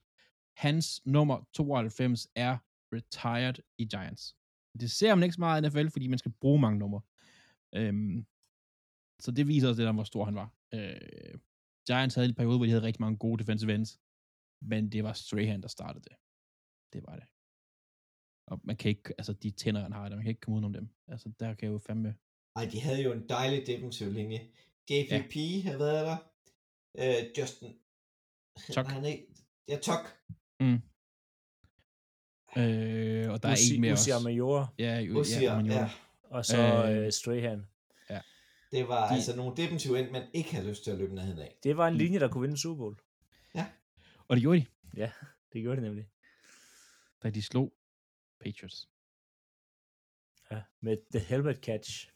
Hans nummer 92 er retired i Giants. Det ser man ikke så meget i NFL, fordi man skal bruge mange numre. Øhm, så det viser også lidt om, hvor stor han var. Øh, Giants havde en periode, hvor de havde rigtig mange gode defensive ends, men det var Strahan, der startede det. Det var det. Og man kan ikke, altså de tænder, han har, der, man kan ikke komme udenom dem. Altså, der kan jeg jo fandme... Ej, de havde jo en dejlig defensiv linje. JPP ja. havde været der. Øh, Justin... Tuck. Nej, nej. Ja, Tuck. Mm. Øh, og der er en mere Uzi også. Major, Ja, Uzier, ja, Amanior. ja. og så Øh, øh, Strahan. Det var De- de... altså nogle defensive end, man ikke havde lyst til at løbe nærheden af. Det var en Mm. linje, der kunne vinde Super Bowl. Og det gjorde de, Det gjorde det nemlig. da de slog Patriots. Ja, med The Helmet Catch.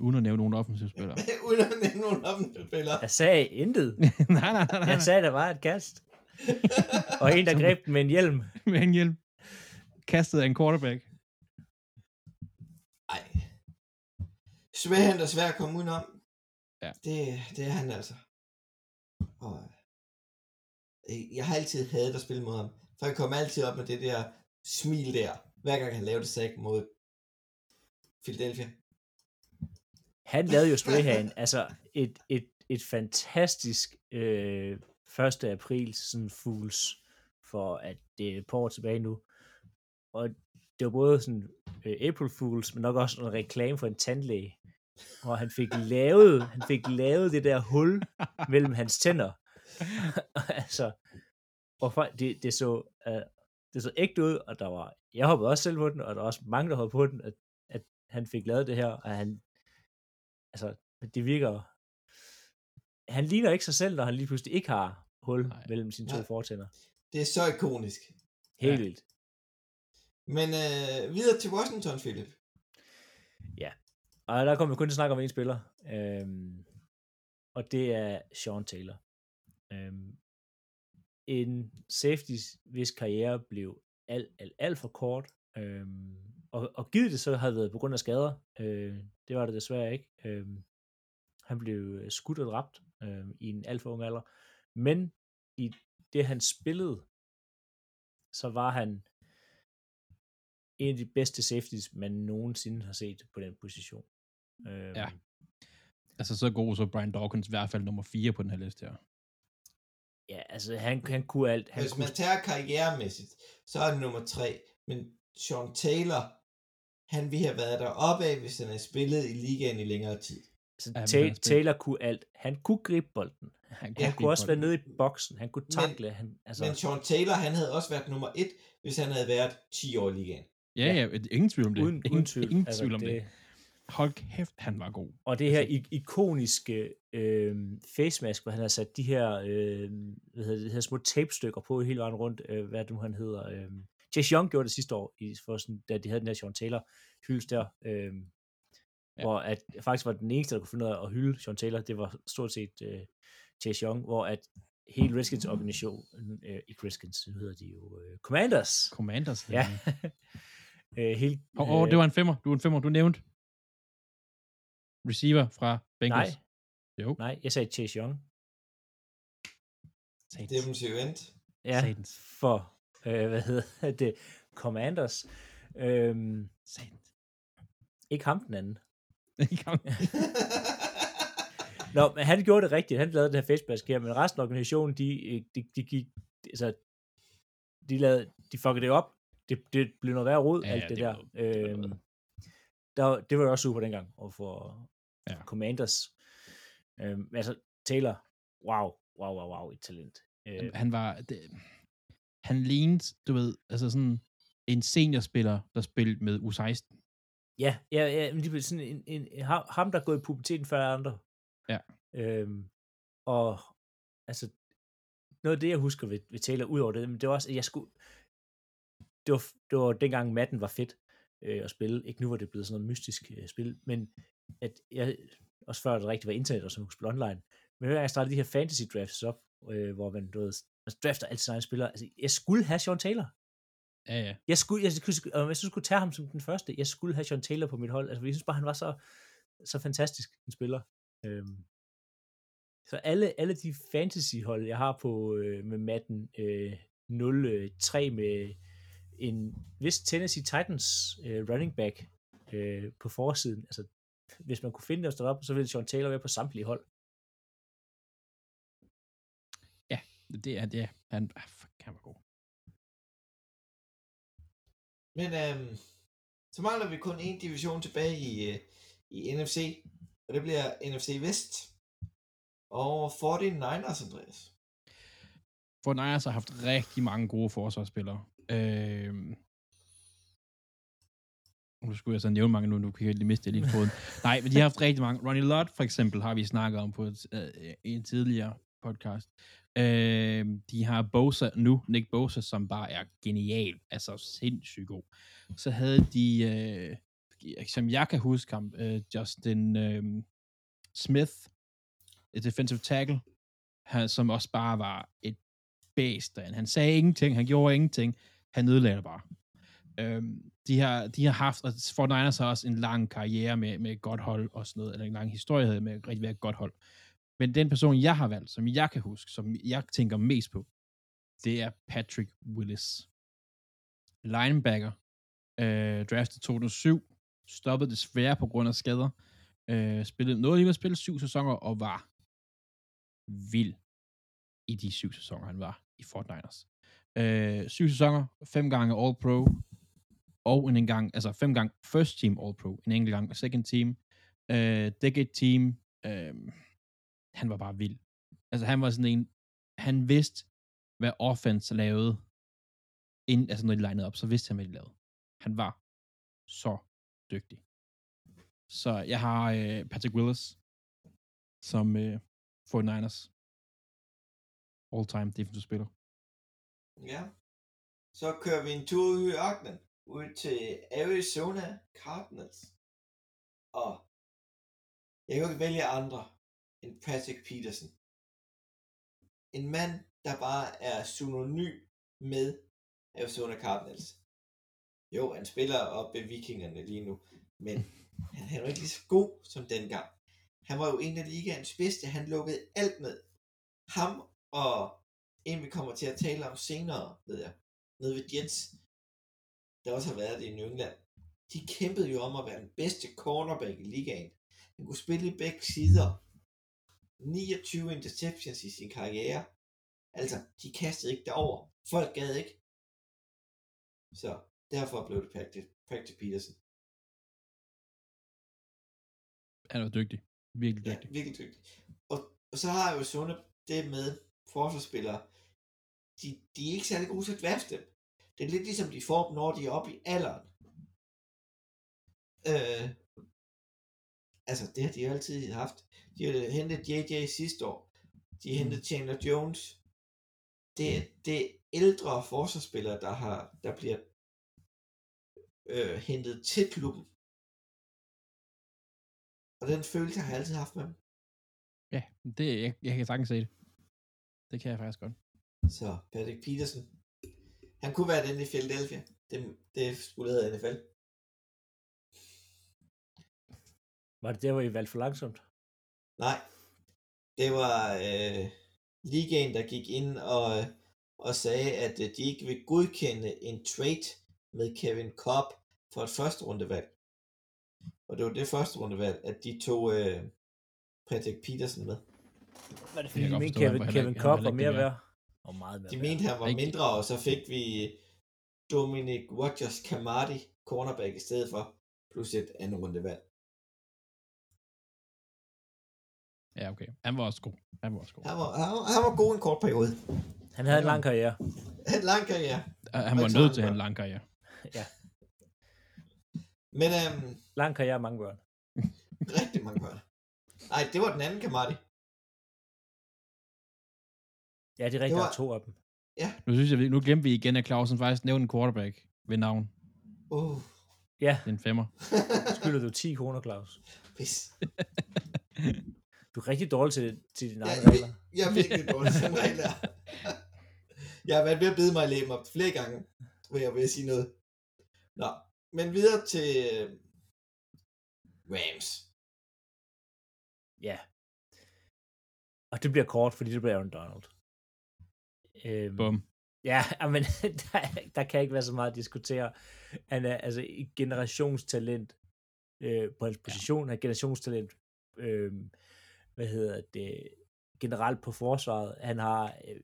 Uden at nævne nogen offensive spillere. Uden at nævne nogen offensivspillere. Jeg sagde intet. nej, nej, nej, nej. Jeg sagde, der var et kast. Og en, der greb den med en hjelm. Med en hjelm. Kastet af en quarterback. Ej. Svær han er svær at komme udenom. Ja. Det, det er han altså. Og, øh, jeg har altid hadet at spille mod ham. For han kommer altid op med det der smil der, hver gang han lavede det sack mod Philadelphia. Han lavede jo Strahan, altså et, et, et fantastisk øh, 1. april sådan fools, for at det er et par år tilbage nu. Og det var både sådan øh, April Fools, men nok også en reklame for en tandlæge. Og han fik lavet, han fik lavet det der hul mellem hans tænder. altså, og det, det, så, uh, det så ægte ud, og der var, jeg hoppede også selv på den, og der var også mange, der hoppede på den, at, at han fik lavet det her, og han, altså, det virker, han ligner ikke sig selv, når han lige pludselig ikke har hul Nej. Mellem sine to Nej. fortænder. Det er så ikonisk. Helt Ja. ja. vildt. Men øh, videre til Washington, Philip. Og der kommer vi kun til at snakke om en spiller, øhm, og det er Sean Taylor. Øhm, en safety, hvis karriere blev alt, alt, alt for kort, øhm, og, og givet det så havde det været på grund af skader. Øh, det var det desværre ikke. Øhm, han blev skudt og dræbt øhm, i en alt for ung alder. Men i det, han spillede, så var han en af de bedste safeties, man nogensinde har set på den position. Øhm, Ja. Altså så god så Brian Dawkins i hvert fald nummer 4 på den her liste her. Ja, altså han, han kunne alt. Han Hvis kunne, man tager karrieremæssigt, så er det nummer tre. Men Sean Taylor, han ville have været der af, hvis han havde spillet i ligaen i længere tid. Altså, Ja, men spil- Taylor kunne alt. Han kunne gribe bolden. Han, Han kunne også være nede i boksen. Han kunne takle. han, altså, Men Sean Taylor, han havde også været nummer et, hvis han havde været 10 år i ligaen. Ja, ja, ingen tvivl om det. uden, ingen, tvivl. Ingen altså, tvivl om det. Hold kæft, han var god. Og det her Altså- ik- ikoniske øh, face mask, hvor han har sat de her, øh, hvad hedder det, de her små tapestykker på hele vejen rundt, øh, hvad det nu han hedder. Øh, Chase Young gjorde det sidste år, i, for sådan, da de havde den her Sean Taylor hyldes der, øh, Ja. hvor at faktisk var den eneste, der kunne finde ud af at hylde Sean Taylor, det var stort set øh, Chase Young, hvor at hele Redskins organisation, øh, ikke Redskins, det hedder de jo, øh, Commanders, Commanders. ja, øh, hele, Åh, oh, det var en femmer. Du var en femmer, du nævnte. Receiver fra nej, Bengals. Jo. nej, jeg sagde Chase Young, Satans. Defensive end. ja, Satans. for, øh, hvad hedder det, Commanders. Øhm, Satans. ikke ham den anden. Nå, men han gjorde det rigtigt. Han lavede det her facemask her, men resten af organisationen, de, øh, de, de gik, altså, de, lavede, de fuckede det op. Det, det blev noget værre rod, Ja, ja, alt det, det der. var øhm, der. Det var jo også super dengang, og for Ja. Commanders. Øhm, altså, Taylor, wow, wow, wow, wow, et talent. Øh, han var... Det, han lignede, du ved, altså sådan... en seniorspiller, der spillede med U16. Ja, ja, ja men er sådan en, en, en, ham, der er gået i puberteten før andre. Ja. Øhm, og altså, noget af det, jeg husker ved, ved Taylor, ud over det, men det var også, at jeg skulle, det var, det var dengang Madden var fedt øh, at spille. Ikke nu, hvor det er blevet sådan noget mystisk øh, spil, men at jeg, også før det rigtig var internet, og så man kunne spille online, men hver gang jeg startede de her fantasy drafts op, øh, hvor man, du ved, altså drafter alle sine spillere, altså, jeg skulle have Sean Taylor. Ja, ja. Jeg skulle, jeg, skulle, hvis jeg skulle tage ham som den første, jeg skulle have Sean Taylor på mit hold. Altså, jeg synes bare, han var så, så fantastisk en spiller. Øhm, så alle, alle de fantasy-hold, jeg har på øh, med Madden øh, 0-3 med en vis Tennessee Titans øh, running back øh, på forsiden, altså hvis man kunne finde det og op, så ville Sean Taylor være på samtlige hold. Det er det. Han, ah, fuck, han var god. Men øhm, så mangler vi kun en division tilbage i, øh, i NFC, og det bliver NFC Vest. Og 49ers, Andreas. For Niners har haft rigtig mange gode forsvarsspillere. Øh, nu skulle jeg så nævne mange nu, nu kan jeg lige miste lige foden. Nej, men de har haft rigtig mange. Ronnie Lott, for eksempel, har vi snakket om på et, øh, en tidligere podcast. Øh, de har Bosa nu, Nick Bosa, som bare er genial, altså sindssygt god. Så havde de, øh, som jeg kan huske ham, øh, Justin øh, Smith, et defensive tackle, han, som også bare var et bæst. Han sagde ingenting, han gjorde ingenting, han ødelagde bare. Øhm, de, har, de har haft, og Fort Niners har også en lang karriere med, med et godt hold og sådan noget, eller en lang historie med et rigtig være godt hold. Men den person, jeg har valgt, som jeg kan huske, som jeg tænker mest på, det er Patrick Willis. Linebacker, øh, draftet 2007, stoppede desværre på grund af skader, øh, spillede, noget alligevel at spille syv sæsoner, og var vild i de syv sæsoner, han var i Fort Niners. Øh, syv sæsoner, fem gange All-Pro, og en gang, altså fem gange First Team All-Pro, en enkelt gang Second Team, øh, Decade Team, øh, han var bare vild. Altså han var sådan en, han vidste, hvad offense lavede, ind, altså når de legnede op, så vidste han, hvad de lavede. Han var så dygtig. Så jeg har øh, Patrick Willis som øh, 49ers all-time defensive spiller. Ja. Så kører vi en tur ud i ørkenen, ud til Arizona Cardinals. Og jeg kan jo ikke vælge andre end Patrick Peterson. En mand, der bare er synonym med Arizona Cardinals. Jo, han spiller op ved vikingerne lige nu, men han er jo ikke lige så god som dengang. Han var jo en af ligaens bedste. Han lukkede alt med. Ham og en, vi kommer til at tale om senere, ved jeg, nede ved Jets, der også har været det i New England. De kæmpede jo om at være den bedste cornerback i ligaen. Han kunne spille i begge sider. 29 interceptions i sin karriere. Altså, de kastede ikke derover. Folk gad ikke. Så derfor blev det Patrick, Peterson. Han var dygtig. Virkelig Ja, dygtig. virkelig dygtig. Og, og så har jo Sunde det med forsvarsspillere. De, de er ikke særlig gode til at drafte dem. Det er lidt ligesom de får dem, når de er oppe i alderen. Øh, altså, det har de jo altid haft. De har hentet JJ sidste år. De har hentet Chandler Jones. Det, det er ældre forsvarsspillere, der, har, der bliver øh, hentet til klubben. Og den følelse har jeg altid haft med dem. Ja, det, jeg, jeg kan sagtens se det. Det kan jeg faktisk godt. Så Patrick Peterson. Han kunne være den i Philadelphia. Det, det skulle have NFL. Var det der, hvor I valgte for langsomt? Nej. Det var øh, ligaen, der gik ind og, og sagde, at øh, de ikke vil godkende en trade med Kevin Cobb for et første rundevalg. Og det var det første rundevalg, at de tog øh, Patrick Peterson med. Var det fordi, de mente Kevin, han Kevin Cobb var mere værd? Og meget mere De mente, han var mindre, og så fik vi Dominic Rogers Kamadi, cornerback i stedet for, plus et andet rundevalg. Ja, okay. Han var også god. Han var også god. Han var, han, var- han var god en kort periode. Han havde en lang karriere. En lang karriere. Han var nødt til at have en lang karriere. ja, Men øhm, lang karriere, mange børn. rigtig mange børn. Nej, det var den anden Kamati. Ja, det er rigtigt, var- er to af dem. Nu synes jeg, vi- nu glemte vi igen, at Clausen faktisk nævnte en quarterback ved navn. Uh, Ja, Den femmer. skylder du 10 kroner, Claus. pis. Du er rigtig dårlig til, til dine Jeg, egne jeg, regler. jeg er virkelig dårlig til den regel her. Jeg har været ved at bide mig i læben op flere gange, hvor jeg vil sige noget. Nå, men videre til øh, Rams. Ja. Og det bliver kort, fordi det bliver Aaron Donald. Øhm, Bum. Ja, men der, der kan ikke være så meget at diskutere. Han er altså et generationstalent øh, på hans position. Han er generationstalent, øh, hvad hedder det, generelt på forsvaret. Han har, øh,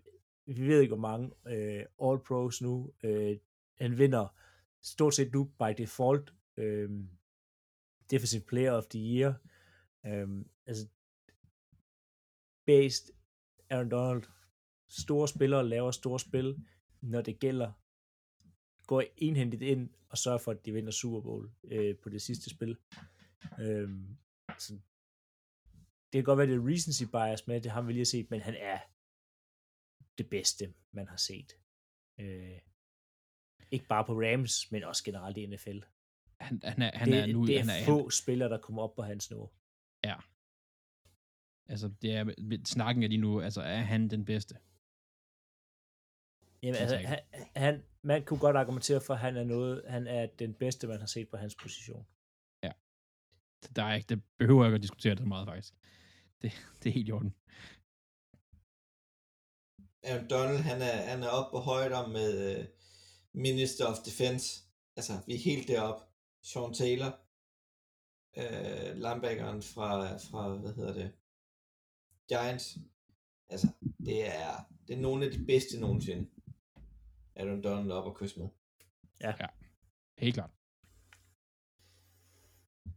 vi ved ikke hvor mange øh, All-Pros nu. Øh, han vinder stort set nu by default øh, Defensive Player of the Year. Øh, altså, based Aaron Donald store spillere laver store spil, når det gælder, går enhændigt ind og sørger for, at de vinder Super Bowl øh, på det sidste spil. Øh, så det kan godt være, det er recency bias med, det har vi lige set, men han er det bedste, man har set. Øh, ikke bare på Rams, men også generelt i NFL. Han, han er, han det, er nu... det er han er, få spillere, der kommer op på hans niveau. altså, det er, snakken er lige nu, altså, er han den bedste? Jamen, altså, han, han, man kunne godt argumentere for, at han er, noget, han er den bedste, man har set på hans position. Der er ikke, det behøver jeg ikke at diskutere det meget, faktisk. Det, det er helt i orden. Aaron Donald, han er, han er oppe på højder med uh, Minister of Defense. Altså, vi er helt deroppe. Sean Taylor, uh, linebackeren fra, fra, hvad hedder det, Giants. Altså, det er, det er nogle af de bedste nogensinde. Aaron Donald op og kysse med. Helt klart.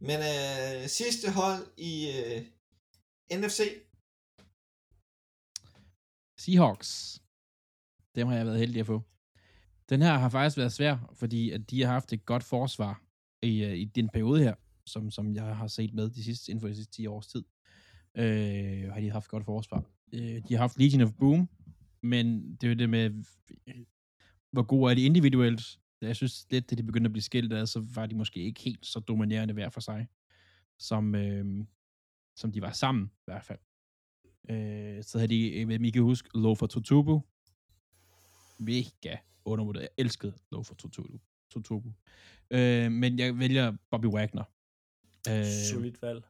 Men uh, sidste hold i uh, NFC, Seahawks. Dem har jeg været heldig at få. Den her har faktisk været svær, fordi at de har haft et godt forsvar i, øh, i den periode her, som, som jeg har set med de sidste, inden for de sidste 10 års tid. Øh, har de haft et godt forsvar. Øh, de har haft Legion of Boom, men det er jo det med, hvor gode er de individuelt. Jeg synes lidt, da de begyndte at blive skilt ad, så var de måske ikke helt så dominerende hver for sig, som, øh, som de var sammen i hvert fald. Øh, så havde de, jeg ved, I kan huske, Lofa Tutubu. Mega undervurderet. Jeg elskede Lofa Tutubu. Tutubu. Øh, men jeg vælger Bobby Wagner. Øh, Solidt valg.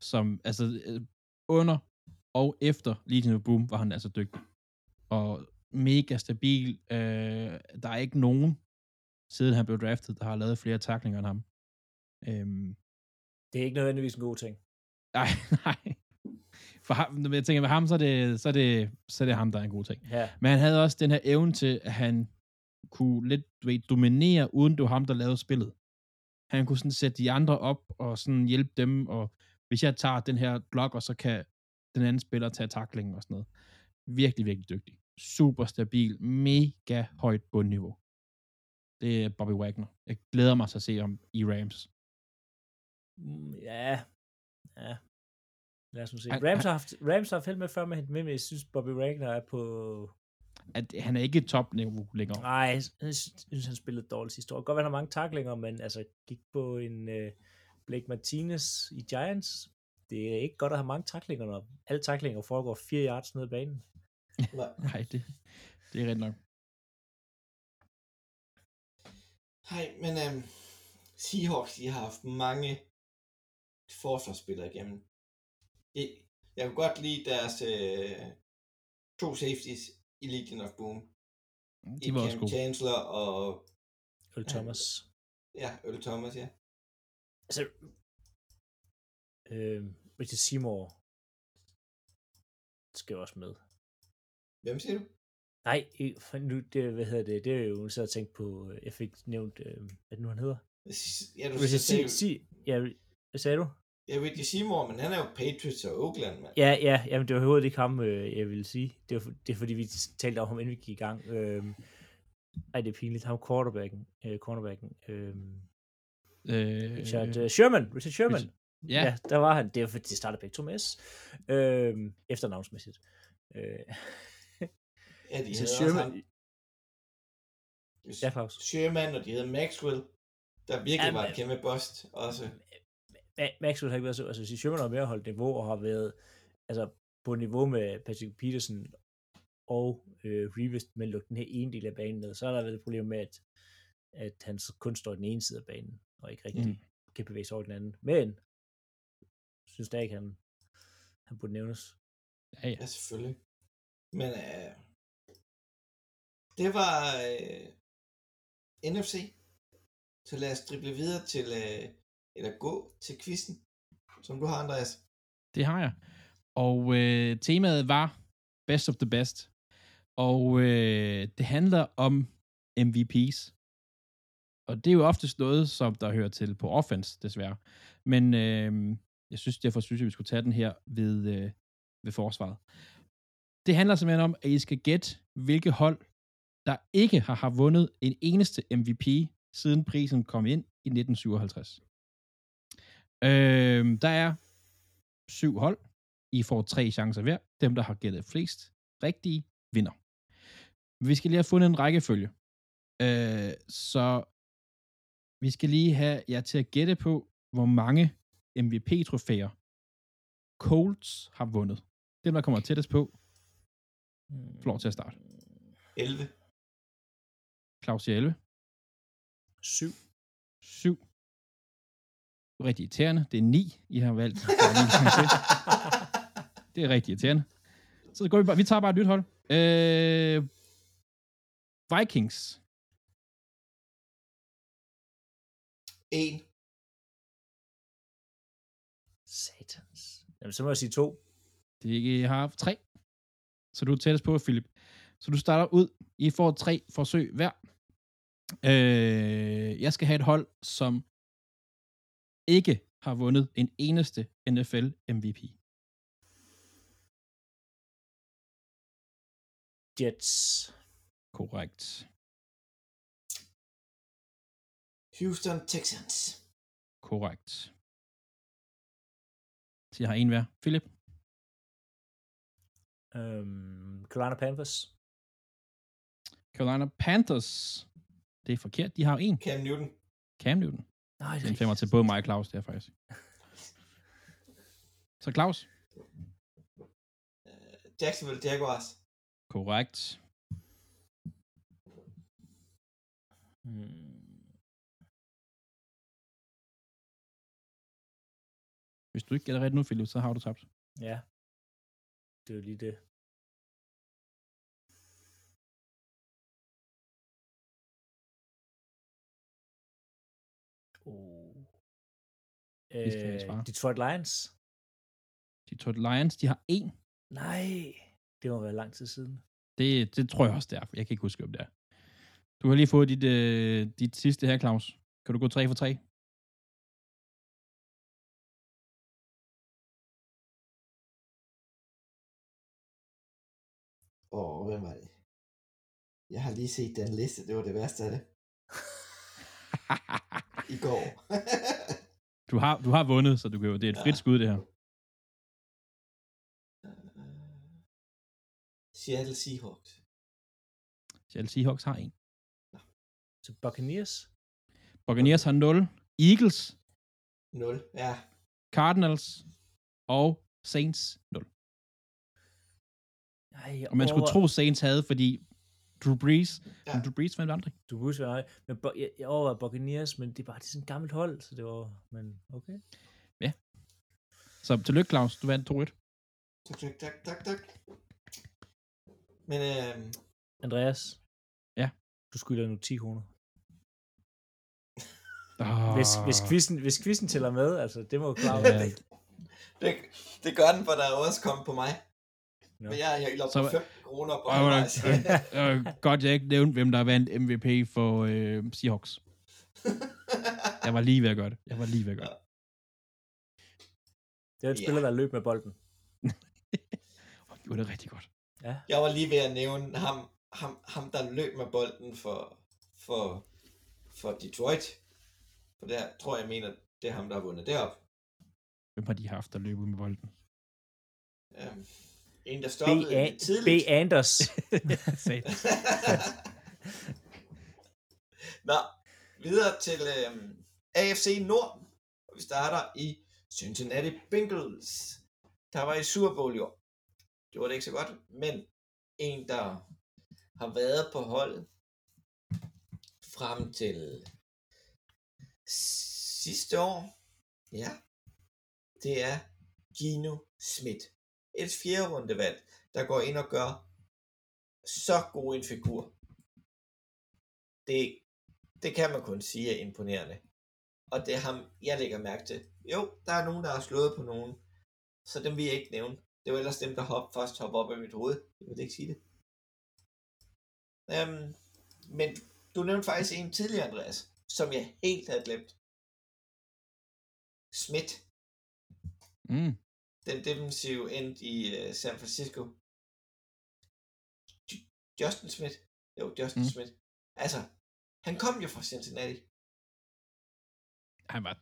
som, altså, øh, under og efter Legion of Boom var han altså dygtig. Og mega stabil. Øh, der er ikke nogen, siden han blev draftet, der har lavet flere taklinger end ham. Øhm, Det er ikke nødvendigvis en god ting. Nej, nej. For ham, jeg tænker med ham, så er, det, så, er det, så er det ham, der er en god ting. Ja, Men han havde også den her evne til, at han kunne lidt du ved, dominere, uden det var ham, der lavede spillet. Han kunne sådan sætte de andre op, og sådan hjælpe dem, og hvis jeg tager den her blok, og så kan den anden spiller tage taklingen og sådan noget. Virkelig, virkelig dygtig. Super stabil, mega højt bundniveau. Det er Bobby Wagner. Jeg glæder mig til at se ham i Rams. Mm, ja, ja. Lad os nu se. Han- Rams har haft, Rams har haft held med før med hende med, men jeg synes, Bobby Wagner er på... At han er ikke top-niveau længere. Nej, jeg synes, han spillede dårligt sidste år. Godt han har mange taklinger, men altså, gik på en uh, Blake Martinez i Giants. Det er ikke godt at have mange taklinger, når alle taklinger foregår fire yards ned ad banen. Nej. Det, det er rigtigt nok. Nej, men øhm, Seahawks, de har haft mange forsvarsspillere igennem. Det, jeg kunne godt lide deres øh, to safeties i Legion of Boom. De var også gode. Chancellor og Earl Thomas. ja, Earl Thomas, ja. Altså, øh, Richard Seymour skal også med. Hvem siger du? Nej, for nu, det, hvad hedder det, det er jo, så jeg tænkt på, øh, jeg fik nævnt, øh, hvad nu han hedder. Ja, du Richard sagde, si, ja, hvad sagde du? Ja, Richard Seymour, men han er jo Patriots og Oakland, mand. Ja, ja, jamen, det var overhovedet ikke ham, øh, jeg ville sige. Det, var, det er fordi, vi talte om ham, inden vi gik i gang. Øh, Ej, det er pinligt. Ham quarterbacken. Øh, cornerbacken. Øh, Øh, Richard øh, Sherman. Richard Sherman. Richard- Ja, ja, der var han. Det er fordi, de startede begge to med S. Øh, efternavnsmæssigt. Øh, Ja, de hedder Sherman. også ham. Ja, Claus. Sherman, og de hedder Maxwell, der virkelig Ja, var et kæmpe bust også. Ma- Maxwell har ikke været så... Altså, Sherman har mere holdt niveau og har været altså, på niveau med Patrick Peterson og øh, Reeves, men lukket den her ene del af banen ned. Så er der været et problem med, at, at han kun står i den ene side af banen, og ikke rigtig Mm. kan bevæge sig over den anden. Men, jeg synes da ikke, han, han burde nævnes. ja, ja. Ja, selvfølgelig. Men øh, det var øh, NFC. Så lad os drible videre til, øh, eller gå til quizzen, som du har, Andreas. Det har jeg. Og øh, temaet var Best of the Best. Og øh, det handler om MVP's. Og det er jo oftest noget, som der hører til på offense, desværre. Men øh, jeg synes, derfor synes jeg, vi skulle tage den her ved, øh, ved forsvaret. Det handler simpelthen om, at I skal gætte, hvilke hold, der ikke har, har vundet en eneste MVP, siden prisen kom ind i 1957. Øh, der er syv hold. I får tre chancer hver. Dem, der har gættet flest rigtige, vinder. Vi skal lige have fundet en rækkefølge. Øh, så vi skal lige have jer til at gætte på, hvor mange MVP-trofæer Colts har vundet. Dem, der kommer tættest på, får lov til at starte. 11. Claus siger 11. 7. 7. Rigtig irriterende. Det er 9, I har valgt. Ni. Det er rigtig irriterende. Så går vi bare, vi tager bare et nyt hold. Øh, Vikings. 1. Satans. Jamen, så må jeg sige 2. Det er ikke, jeg har haft tre. Så du er tættest på, Philip. Så du starter ud. I får tre forsøg hver. Øh, jeg skal have et hold, som ikke har vundet en eneste NFL MVP. Jets. Korrekt. Houston Texans. Korrekt. Så jeg har en hver. Philip. Øhm, Carolina Panthers. Carolina Panthers. Det er forkert. De har en. Cam Newton. Cam Newton. Nej, Den femmer til både mig og Claus, det er faktisk. Så Claus. Øh, Jacksonville Jaguars. Korrekt. Hmm. Hvis du ikke gætter ret nu, Philip, så har du tabt. Ja. Det er jo lige det. Øh, Detroit Lions. Detroit Lions, de har en. Nej, det må være lang tid siden. Det, det tror jeg også, det er. Jeg kan ikke huske, om det er. Du har lige fået dit, øh, dit sidste her, Claus. Kan du gå 3 for 3? Åh, oh, hvem var det? Jeg har lige set den liste, det var det værste af det. I går. du, har, du har vundet, så du kan jo, det er et frit skud, det her. Seattle Seahawks. Seattle Seahawks har en. Så Buccaneers. Buccaneers har 0. Eagles, 0. Ja. Cardinals og Saints 0. Nej, Og man skulle tro, Saints havde, fordi Drew Brees, ja. Ja. men Drew Brees vandt aldrig. Du husker nej. Men Bo- jeg, jeg overvejede Buccaneers, men det er bare det er sådan et gammelt hold, så det var... Men okay. Så tillykke, Claus. Du vandt 2-1. Tak, tak, tak, tak, tak. Men øhm, Andreas. Ja. Du skylder nu 10 kroner. Oh. Hvis, hvis, quizzen, hvis quizzen tæller med, altså det må jo klare Ja. være. det, det gør den, for der er også kommet på mig. Nå. Men jeg er helt Så- på 15 kroner på er halvvejs. det- øh, godt, jeg ikke nævnte, hvem der vandt MVP for øh, Seahawks. Jeg var lige ved at gøre det. Jeg var lige ved at gøre det. Det er en Ja. spiller, der løb med bolden. Og gjorde det rigtig godt. Ja. Jeg var lige ved at nævne ham, ham, ham der løb med bolden for, for, for Detroit. For der tror jeg, mener, det er ham, der har vundet derop. Hvem har de haft, der løb ud med bolden? Um, en, der B. stoppede A- lidt B. tidligt. Anders. Nå, videre til øhm, AFC Nord. Og vi starter i Cincinnati Bengals. Der var i Super Bowl i år. Det var det ikke så godt, men en, der har været på holdet frem til sidste år. Ja, det er Gino Smith. Et fjerde rundevalg, der går ind og gør så god en figur. Det, det kan man kun sige er imponerende. Og det er ham, jeg lægger mærke til. Jo, der er nogen, der har slået på nogen, så dem vil jeg ikke nævne. Det var ellers dem, der hop, først hopper op i mit hoved. Jeg vil ikke sige det. Øhm, men du nævnte faktisk en tidligere, Andreas, som jeg helt havde glemt. Schmidt. Mm den defensive end i uh, San Francisco. J- Justin Smith. Jo, Justin Mm. Smith. Altså, han kom jo fra Cincinnati. Han var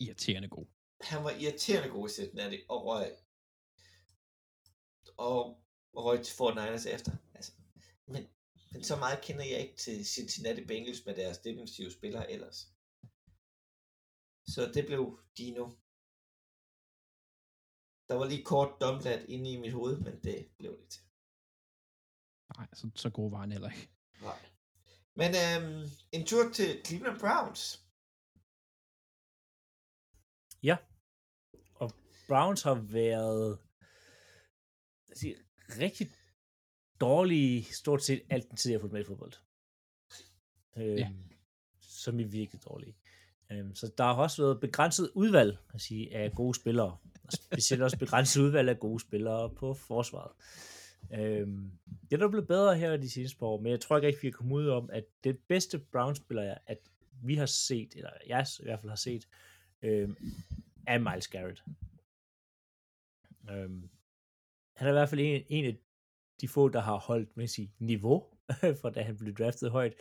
irriterende god. Han var irriterende god i Cincinnati og røg, og røg til Fort Niners efter. Altså, men, men så meget kender jeg ikke til Cincinnati Bengals med deres defensive spillere ellers. Så det blev Dino. Der var lige kort dumplat inde i mit hoved, men det blev det til. Nej, så, så god var han heller ikke. Nej. Men øhm, en tur til Cleveland Browns. Browns har været jeg siger, rigtig dårlige stort set alt den tid, jeg har fulgt med i fodbold. Øhm, Ja. Som er virkelig dårlige. Øhm, så der har også været begrænset udvalg at sige, af gode spillere. Og specielt også begrænset udvalg af gode spillere på forsvaret. Øhm, det er der blevet bedre her de seneste par år, men jeg tror ikke rigtig, vi kan komme ud om, at det bedste Browns-spiller, at vi har set, eller jeg i hvert fald har set, øhm, er Miles Garrett. Øhm, han er i hvert fald en, en af de få, der har holdt med sit niveau, for da han blev draftet højt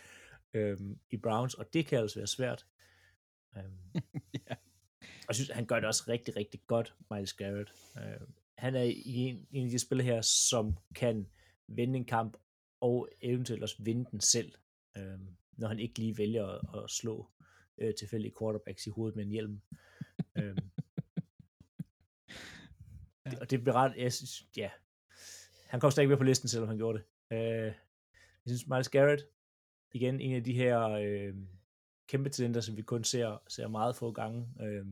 øhm, i Browns, og det kan altså være svært. Øhm, Ja. Og jeg synes, han gør det også rigtig, rigtig godt, Miles Garrett. Øhm, han er i en, en af de spillere her, som kan vinde en kamp, og eventuelt også vinde den selv, øhm, når han ikke lige vælger at, at slå øh, tilfældige quarterbacks i hovedet med en hjelm. øhm, det, og det bliver ret, jeg synes, ja, han kom stadig med på listen, selvom han gjorde det. Øh, jeg synes, Miles Garrett, igen, en af de her øh, kæmpe talenter, som vi kun ser, ser meget få gange, øh,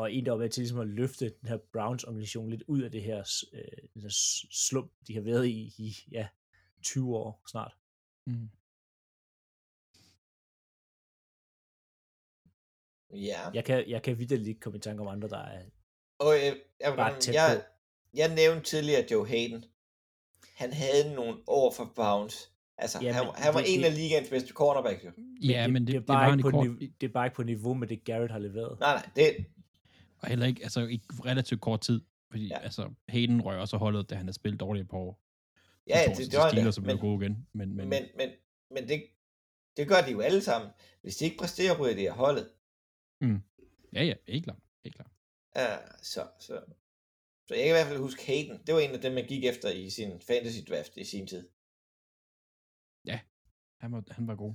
og en, der var med til ligesom at løfte den her Browns-organisation lidt ud af det her, øh, den her slump, de har været i, i ja, 20 år snart. Mm. Ja. Jeg kan, jeg kan ikke komme i tanke om andre, der er Og jeg, jeg, Bare jeg, tæt jeg, på. jeg nævnte tidligere Joe Hayden. Han havde nogle år for Browns. Altså, Ja, han, men han var det- en det- af ligaens bedste cornerbacks, jo. Ja, men det, det, er det, bare var ikke i på kort, niveau, det er bare ikke på niveau med det, Garrett har leveret. Nej, nej, det, og heller ikke, altså i relativt kort tid, fordi Ja. ja. altså Hayden røg også holdet, da han havde spillet dårligt på år. ja, det, det, var Steelers det. blev Men, gode igen, men, men, men, men, men det, det gør de jo alle sammen. Hvis de ikke præsterer på det her holdet, ja, ja, helt klart, helt klart. uh, så, så, så jeg kan i hvert fald huske Hayden. Det var en af dem, man gik efter i sin fantasy draft i sin tid. Han var, han var god.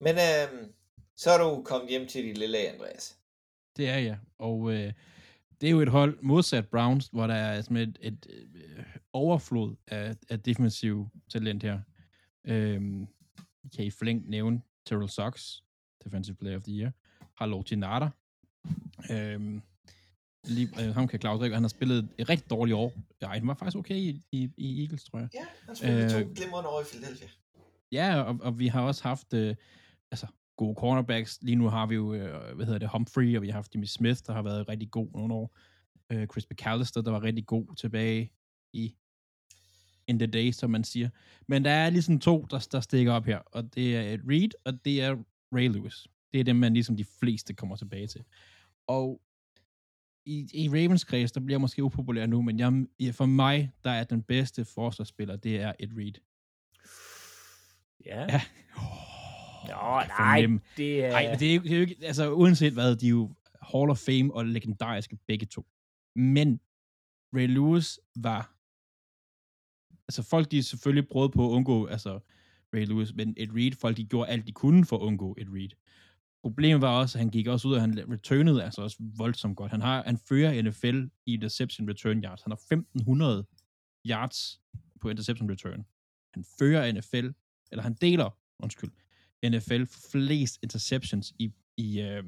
Men øhm, så er du kommet hjem til dit lille Andreas. Det er jeg, og øh, det er jo et hold modsat Browns, hvor der er sådan et, et øh, overflod af, af defensiv talent her. Øhm, kan I flink nævne Terrell Sox, Defensive Player of the Year, Harlow Ginata. Øhm, lige, øh, ham kan Claus ikke, han har spillet et rigtig dårligt år. Ja, han var faktisk okay i, i, i Eagles, tror jeg. Ja, han spillede Øh, to glimrende år i Philadelphia. Ja, og, og vi har også haft øh, altså, gode cornerbacks. Lige nu har vi jo, øh, hvad hedder det, Humphrey, og vi har haft Jimmy Smith, der har været rigtig god nogle år. Øh, Chris McAllister, der var rigtig god tilbage i in the day, som man siger. Men der er ligesom to, der, der stikker op her, og det er Ed Reed, og det er Ray Lewis. Det er dem, man ligesom de fleste kommer tilbage til. Og i, i Ravens kreds, der bliver jeg måske upopulær nu, men jeg, for mig, der er den bedste forsvarsspiller, det er Ed Reed. Ja. Ja. Nå, nej, fornemme. det er... Nej, det er, jo, det er jo ikke, altså uanset hvad, de er jo Hall of Fame og legendariske begge to. Men Ray Lewis var, altså folk de selvfølgelig prøvede på at undgå, altså Ray Lewis, men Ed Reed, folk de gjorde alt de kunne for at undgå Ed Reed. Problemet var også, at han gik også ud, og han returnede altså også voldsomt godt. Han, har, han fører NFL i interception return yards. Han har 1500 yards på interception return. Han fører NFL, eller han deler, undskyld, NFL flest interceptions i, i, øh,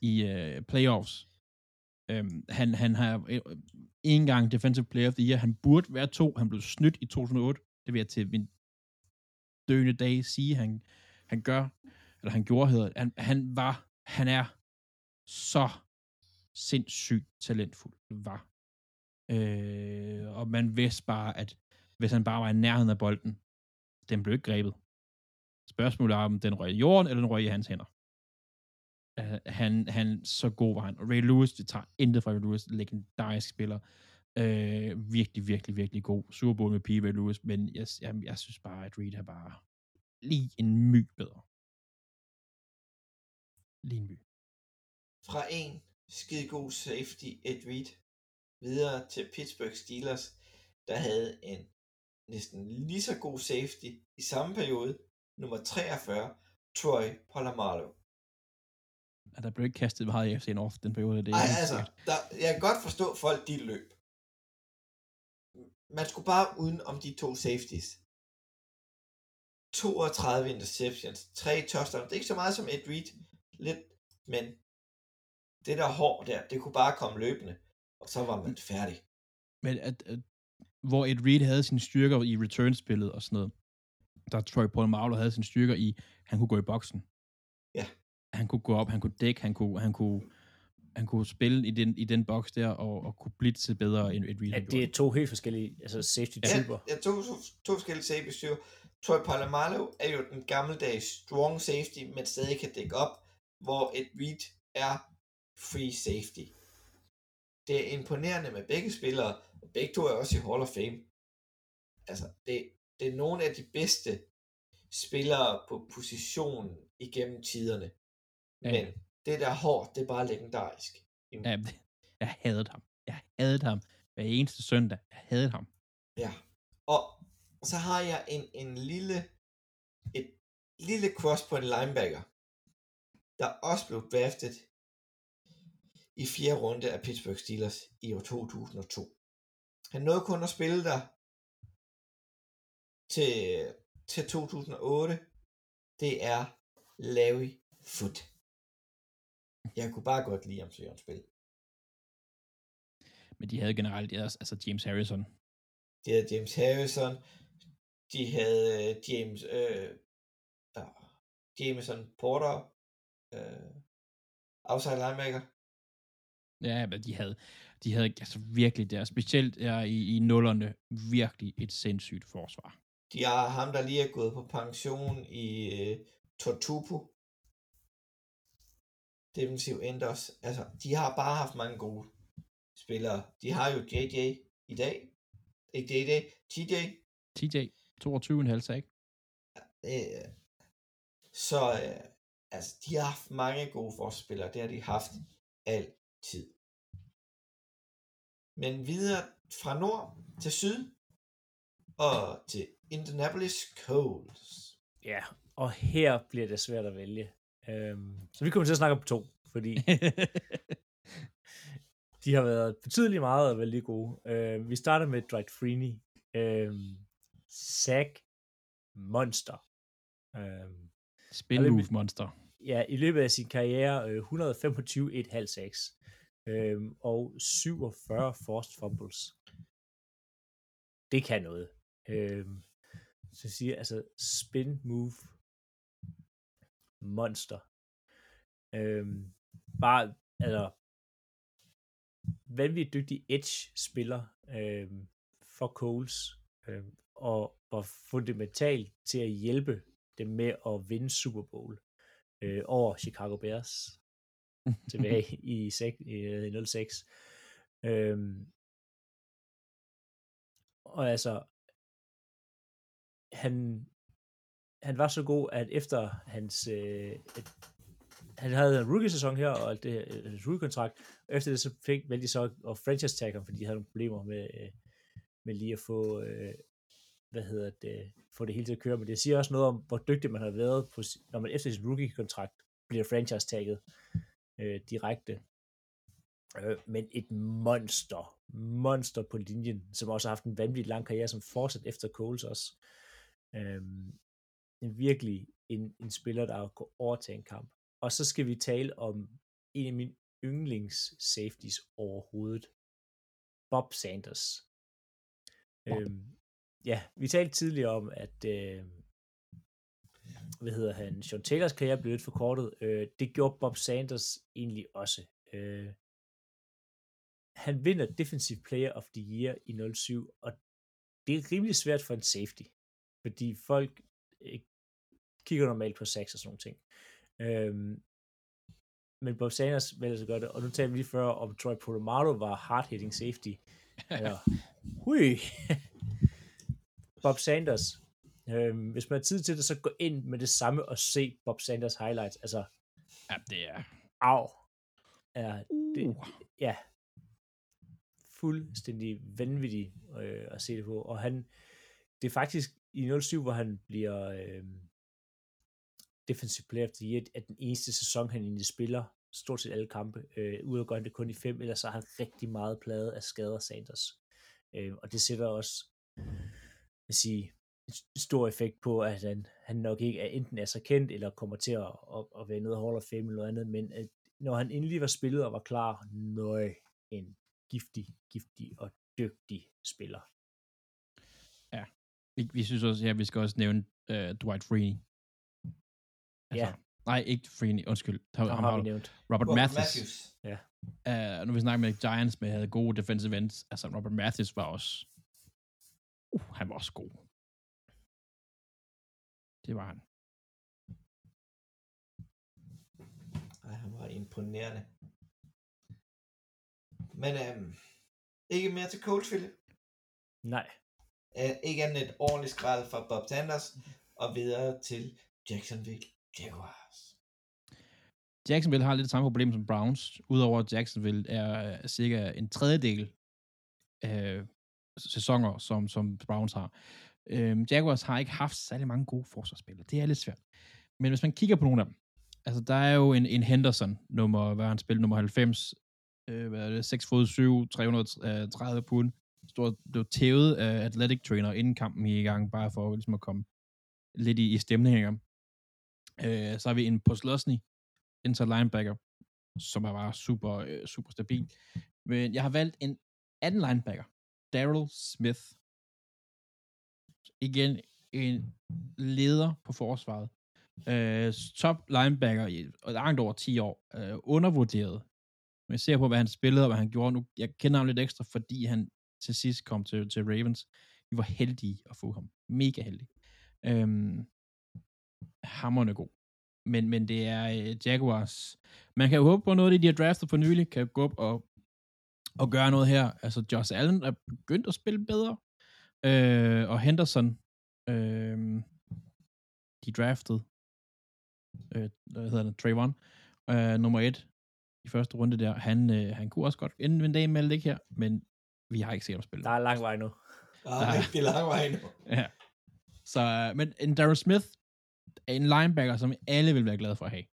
i øh, playoffs. Øhm, han, han har øh, en gang Defensive Player of the Year. Han burde være to. Han blev snydt i 2008. Det vil jeg til min døende dag sige, han, han gør, eller han gjorde, hedder han, han var, han er så sindssygt talentfuld, var. Øh, og man vidste bare, at hvis han bare var i nærheden af bolden, den blev ikke grebet. Spørgsmålet er, om den røg i jorden, eller den røg i hans hænder. Uh, han, han, så god var han. Og Ray Lewis, det tager intet fra Ray Lewis, legendarisk spiller. Uh, virkelig, virkelig, virkelig god. Super Bowl med P. Ray Lewis, men jeg, jeg, jeg synes bare, at Reed er bare lige en my bedre. Lige en my. Fra en skide god safety, Ed Reed, videre til Pittsburgh Steelers, der havde en næsten lige så god safety i samme periode, nummer 43, Troy Polamalu. Og der blev ikke kastet meget i FC North den periode. Det Nej, altså, der, jeg kan godt forstå folk, de løb. Man skulle bare uden om de to safeties. 32 interceptions, 3 touchdowns. Det er ikke så meget som Ed Reed, lidt, men det der hår der, det kunne bare komme løbende, og så var man færdig. Men at, at, hvor Ed Reed havde sine styrker i return-spillet og sådan noget, der Troy Polamalu havde sine styrker i, han kunne gå i boksen. Ja. Han kunne gå op, han kunne dække, han kunne, han kunne, han kunne spille i den, i den boks der, og, og kunne blitse bedre end Ed Reed. Ja, det er to helt forskellige altså safety-typer. Ja, to, to, to forskellige safety Troy Polamalu er jo den gammeldags strong safety, men stadig kan dække op, hvor Ed Reed er free safety. Det er imponerende med begge spillere, og begge to er også i Hall of Fame. Altså, det, det er nogle af de bedste spillere på positionen igennem tiderne. Ja. Men det der hår, det er bare legendarisk. Ja, jeg hadede ham. Jeg hadede ham hver eneste søndag. Jeg hadede ham. Ja. Og så har jeg en, en lille, et lille cross på en linebacker, der også blev draftet i fjerde runde af Pittsburgh Steelers i år 2002. Han nåede kun at spille der til, til 2008. Det er Larry Foot. Jeg kunne bare godt lide ham til at spille. Men de havde generelt ellers, altså James Harrison. De havde James Harrison. De havde øh, James øh, ja, Jameson Porter. Øh, outside linebacker. Ja, men de havde, de havde altså virkelig der, specielt der i, i nullerne, virkelig et sindssygt forsvar. De har ham, der lige er gået på pension i øh, Tortupo. Defensiv end også. Altså, de har bare haft mange gode spillere. De har jo JJ i dag. Ikke JJ, TJ. TJ, 22,5 sack. Øh, så øh, altså, de har haft mange gode forsvarsspillere. Det har de haft altid. Men videre fra nord til syd og til Indianapolis Colts. Ja, og her bliver det svært at vælge. Øhm, så vi kommer til at snakke om to, fordi de har været betydeligt meget og vældig gode. Øh, vi starter med Dwight Freeney. Øh, Zach Monster. Øh, Spin move monster. ja, i løbet af sin karriere øh, 125 1,5 sacks øh, og 47 forced fumbles. Det kan noget. Øh, så jeg siger, altså spin move monster. Øh, bare, altså vanvittigt dygtig edge-spiller øh, for Coles, øh, og var fundamental til at hjælpe dem med at vinde Super Bowl øh, over Chicago Bears tilbage i, i, øh, i 06. Øhm, og altså, han han var så god, at efter hans, øh, et, han havde en rookie-sæson her, og det, øh, rookie-kontrakt, og efter det så fik vel de så at franchise tag ham, fordi de havde nogle problemer med, øh, med lige at få, øh, hvad hedder det, få det hele til at køre, men det siger også noget om, hvor dygtig man har været, på, når man efter sin rookie-kontrakt bliver franchise-tagget øh, direkte. Øh, men et monster, monster på linjen, som også har haft en vanvittig lang karriere, som fortsat efter Coles også. Øh, en virkelig en, en spiller, der går over til en kamp. Og så skal vi tale om en af mine yndlings safeties overhovedet. Bob Sanders. Bob. Øhm, ja, vi talte tidligere om, at øh, hvad hedder han, Sean Taylors karriere blev lidt forkortet. Øh, det gjorde Bob Sanders egentlig også. Øh, han vinder Defensive Player of the Year i 07, og det er rimelig svært for en safety, fordi folk øh, kigger normalt på sex og sådan nogle ting. Øhm, men Bob Sanders vælger så gøre det, og nu talte vi lige før om Troy Polamalu var hard-hitting safety. Eller, hui. Bob Sanders. Øhm, hvis man har tid til det, så gå ind med det samme og se Bob Sanders highlights. Altså, Ja, det er... au. Ja, det, Uh. ja, fuldstændig vanvittigt øh, at se det på. Og han, det er faktisk i 07, hvor han bliver øh, defensive player of the year, er den eneste sæson, han egentlig spiller stort set alle kampe, øh, ud gør han det kun i fem, ellers så har han rigtig meget plade af skader Sanders. Øh, og det sætter også, jeg sige, en stor effekt på, at han, han nok ikke er enten er så kendt, eller kommer til at, at, at være nede Hall of Fame eller noget andet, men at når han endelig var spillet og var klar, nøj, en giftig, giftig og dygtig spiller. Vi, vi synes også, ja, vi skal også nævne uh, Dwight Freeney. Ja. Nej, ikke Freeney, undskyld. Ham, Ham ham har vi nævnt. Robert, Mathis. Matthews. Uh, nu vi snakker med Giants, med havde gode defensive ends. Altså, Robert Mathis var også... Uh, han var også god. Det var han. Ej, han var imponerende. Men øhm, ikke mere til coach, Philip. Nej, Øh, ikke andet et ordentligt skrald fra Bob Sanders, og videre til Jacksonville Jaguars. Jacksonville har lidt det samme problem som Browns, udover at Jacksonville er øh, cirka en tredjedel af sæsoner, som, som Browns har. Øhm, Jaguars har ikke haft særlig mange gode forsvarsspillere. Det er lidt svært. Men hvis man kigger på nogle af dem, altså der er jo en, en Henderson, nummer, hvad han spillet, nummer 90, øh, hvad er det, 6 fod 7, 330 pund, stort, blev tævet af athletic trainer inden kampen i gang, bare for ligesom at komme lidt i, i stemninger. Øh, så har vi en Poslosny, inside linebacker, som er bare super, øh, super stabil. Men jeg har valgt en anden linebacker, Daryl Smith. Igen en leder på forsvaret. Øh, top linebacker i og langt over 10 år. Øh, undervurderet. Men jeg ser på, hvad han spillede og hvad han gjorde nu. Jeg kender ham lidt ekstra, fordi han til sidst kom til, til Ravens. Vi var heldige at få ham. Mega heldige. Øhm, hammerne god. Men, men det er øh, Jaguars. Man kan jo håbe på noget, af det, de har draftet for nylig, kan gå op og, og gøre noget her. Altså, Josh Allen er begyndt at spille bedre. Øh, og Henderson, øh, de draftede, øh, hvad hedder det, Trayvon, øh, nummer et i første runde der. Han, øh, han kunne også godt ende en dag med det her, men vi har ikke set ham spille. der er lang vej nu. Der er Ja. rigtig lang vej nu. Ja. Så, øh, men en Darren Smith er en linebacker, som alle vil være glade for at have.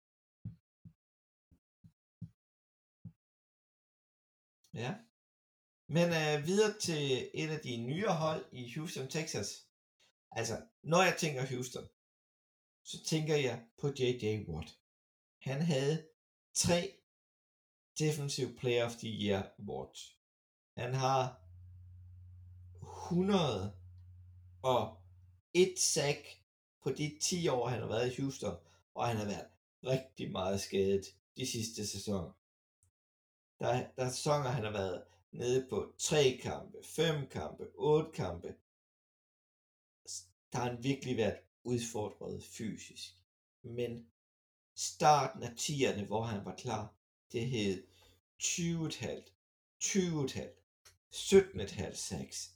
Ja. Men øh, videre til et af de nyere hold i Houston, Texas. Altså, når jeg tænker Houston, så tænker jeg på J.J. Watt. Han havde tre Defensive Player of the Year awards. Han har 100 og et sack på de 10 år, han har været i Houston, og han har været rigtig meget skadet de sidste sæsoner. Der, der er sæsoner, han har været nede på 3 kampe, 5 kampe, 8 kampe. Der har han virkelig været udfordret fysisk. Men starten af 10'erne, hvor han var klar, det hed 20,5, 20,5, 17,5 sacks.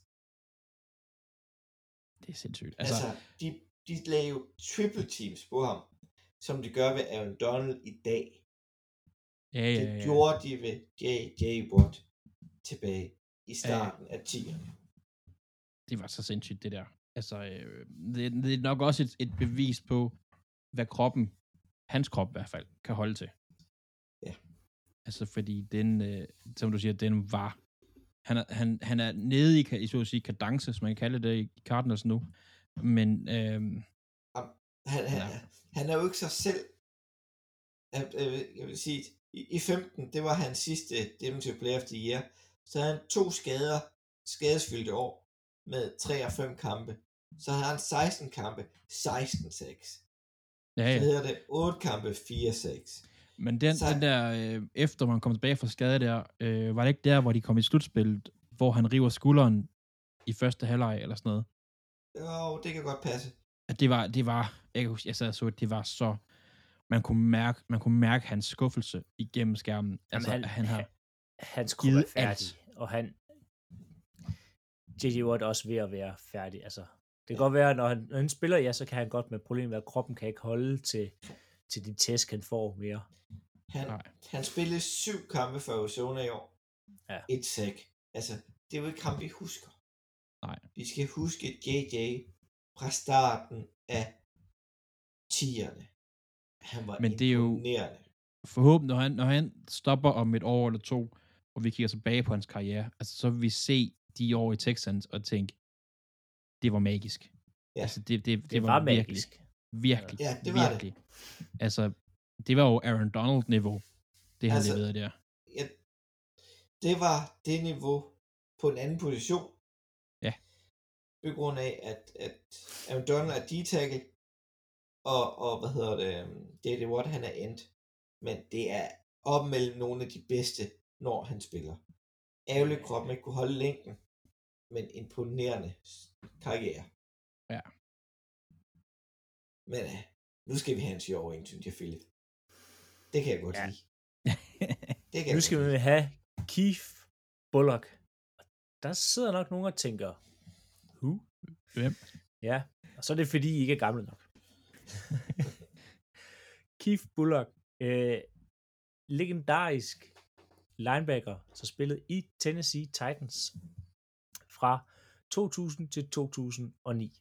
Det er sindssygt. Altså, Altså, de, de lagde jo triple teams på ham, som de gør ved Aaron Donald i dag. Ja, ja, Det ja. gjorde de ved J.J. Watt tilbage i starten af 10'erne. det var så sindssygt, det der. Altså, øh, det, det er nok også et, et bevis på, hvad kroppen, hans krop i hvert fald, kan holde til. Ja. Altså, fordi den, øh, som du siger, den var, han er, han, han er nede i, i, så at sige, kadence, som man kan kalde det i Cardinals nu, men øh, Han, han, Ja. han er jo ikke sig selv. Jeg, jeg, vil- sige, i, i 15, det var hans sidste Defensive Player of the Year. Så havde han to skader, skadesfyldte år, med 3 og 5 kampe. Så havde han 16 kampe, 16-6. ja, Så ja. hedder det 8 kampe, 4-6. Men den, Så- den der, øh, efter man kom tilbage fra skade der, øh, var det ikke der, hvor de kom i slutspillet, hvor han river skulderen i første halvleg eller sådan noget? Jo, det kan godt passe. at det var, det var, jeg kan huske, jeg sad og så, at det var så, man kunne mærke, man kunne mærke hans skuffelse igennem skærmen. Altså, han- han, har, Hans krop givet er færdig, og han... J.J. Watt også ved at være færdig. Altså, det kan godt være, når han, når han spiller, ja, så kan han godt med problemet, at kroppen kan ikke holde til, til de tæsk, han får mere. Han, Nej. han spillede syv kampe for Arizona i år. Ja. Et sæk. Altså, det er jo ikke ham, vi husker. Nej. Vi skal huske JJ fra starten af 10'erne. Han var Men det er jo- forhåbentlig, når han, når han stopper om et år eller to, og vi kigger tilbage på hans karriere, altså, så vil vi se de år i Texans og tænke, det var magisk. Ja. Altså, det, det, det, Det, var, var magisk. virkelig, Ja, det var det. virkelig. Altså, det var jo Aaron Donald-niveau, det han Altså, leverede der. Ja, det var det niveau på en anden position. Ja. På grund af, at, at Aaron Donald er D-tackle, og, og hvad hedder det, J.J. Watt, han er end. Men det er op mellem nogle af de bedste, når han spiller. Ærgerligt kroppen ikke kunne holde længden, men imponerende karriere. Ja. Men uh, nu skal vi have en sjov en, synes jeg, Philip. Det kan jeg godt Ja. lide. Det kan jeg Nu skal lide. vi have Keith Bullock. Der sidder nok nogen og tænker, who? Hvem? Ja, og så er det fordi, I ikke er gamle nok. Keith Bullock, øh, legendarisk linebacker, så spillede i Tennessee Titans fra 2000 til 2009.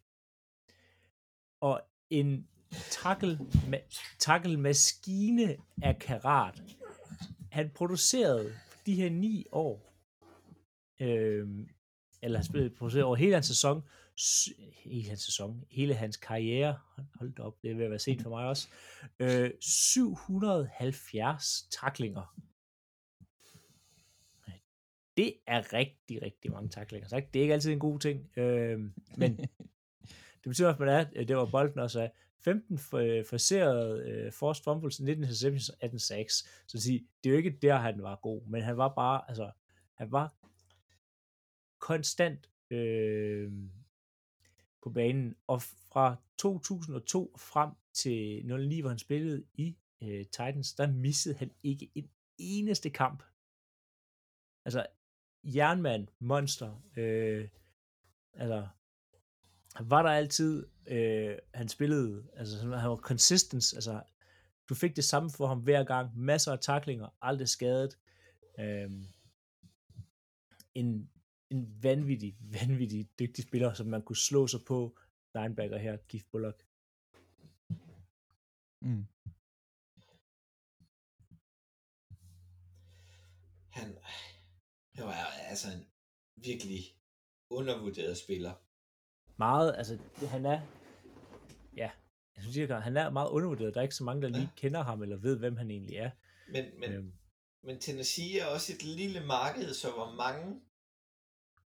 Og en tackle, tackle maskine af karat. Han producerede de her ni år, øh, eller han spillede produceret over hele hans sæson, hele hans sæson, hele hans karriere, hold, da op, det er ved at være sent for mig også, øh, 770 taklinger. Det er rigtig, rigtig mange taklinger. Så det er ikke altid en god ting, øh, men det betyder, at man er, øh, det var bolden også af 15 forserede øh, forced fumbles, 19 interceptions, 18 sacks. Så at sige, det er jo ikke der, han var god, men han var bare, altså, han var konstant øh, på banen. Og fra 2002 frem til 09, hvor han spillede i øh, Titans, der missede han ikke en eneste kamp. Altså, jernmand, monster, øh, altså, var der altid, øh, han spillede, altså han var consistent, altså du fik det samme for ham hver gang, masser af taklinger, aldrig skadet, øh, en, en vanvittig, vanvittig dygtig spiller, som man kunne slå sig på, linebacker her, Keith Bullock. Mm. Han, han var altså en virkelig undervurderet spiller. Meget, altså han er, ja, jeg synes ikke, han er meget undervurderet, der er ikke så mange, der lige kender ham, eller ved, hvem han egentlig er. Men, men, Øhm, men Tennessee er også et lille marked, så hvor mange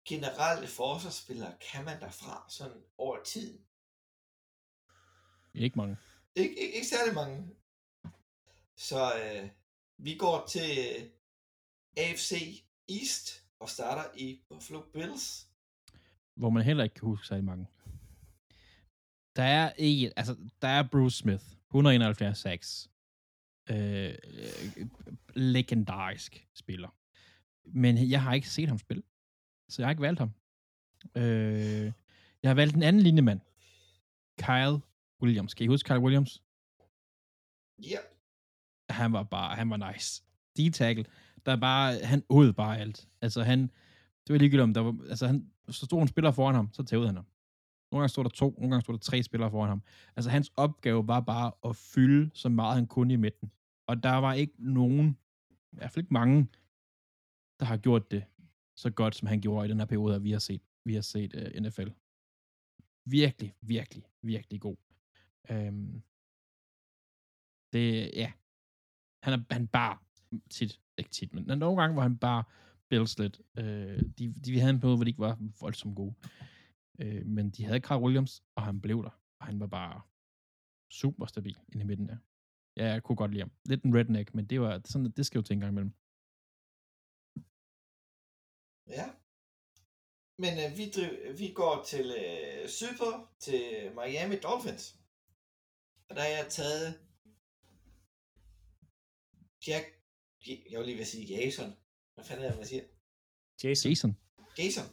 generelle forsvarsspillere kan man derfra sådan over tid? Ikke mange. Ikke, ikke, ikke særlig mange. Så øh, vi går til AFC East og starter i Buffalo Bills. Hvor man heller ikke kan huske særlig mange. Der er ikke, altså, der er Bruce Smith, 171 sacks. Øh, øh, legendarisk spiller. Men jeg har ikke set ham spille. Så jeg har ikke valgt ham. Øh, jeg har valgt en anden linjemand. Kyle Williams. Kan I huske Kyle Williams? Ja. Han var bare, han var nice. D-tackle, der bare, han åd bare alt. Altså han, det var ligegyldigt om, der var, altså han, så stod en spiller foran ham, så tævede han ham. Nogle gange stod der to, nogle gange stod der tre spillere foran ham. Altså hans opgave var bare at fylde så meget han kunne i midten. Og der var ikke nogen, i hvert fald ikke mange, der har gjort det så godt, som han gjorde i den her periode, vi har set, vi har set øh, uh, NFL. Virkelig, virkelig, virkelig god. Øhm, det, ja. Han, er, han bare tit, ikke tit, men nogle gange var han bare Bills lidt. Øh, de, de, vi havde en periode, hvor de ikke var voldsomt gode. Øh, men de havde Carl Williams, og han blev der. Og han var bare super stabil inde i midten der. Ja, jeg kunne godt lide ham. Lidt en redneck, men det var sådan, det skal jo til en gang imellem. Ja. Men øh, vi, driv, vi går til øh, sydpå, til Miami Dolphins. Og der har jeg taget Jack, jeg vil lige vil sige Jason. Hvad fanden er det, man siger? Jason. Jason. Jason.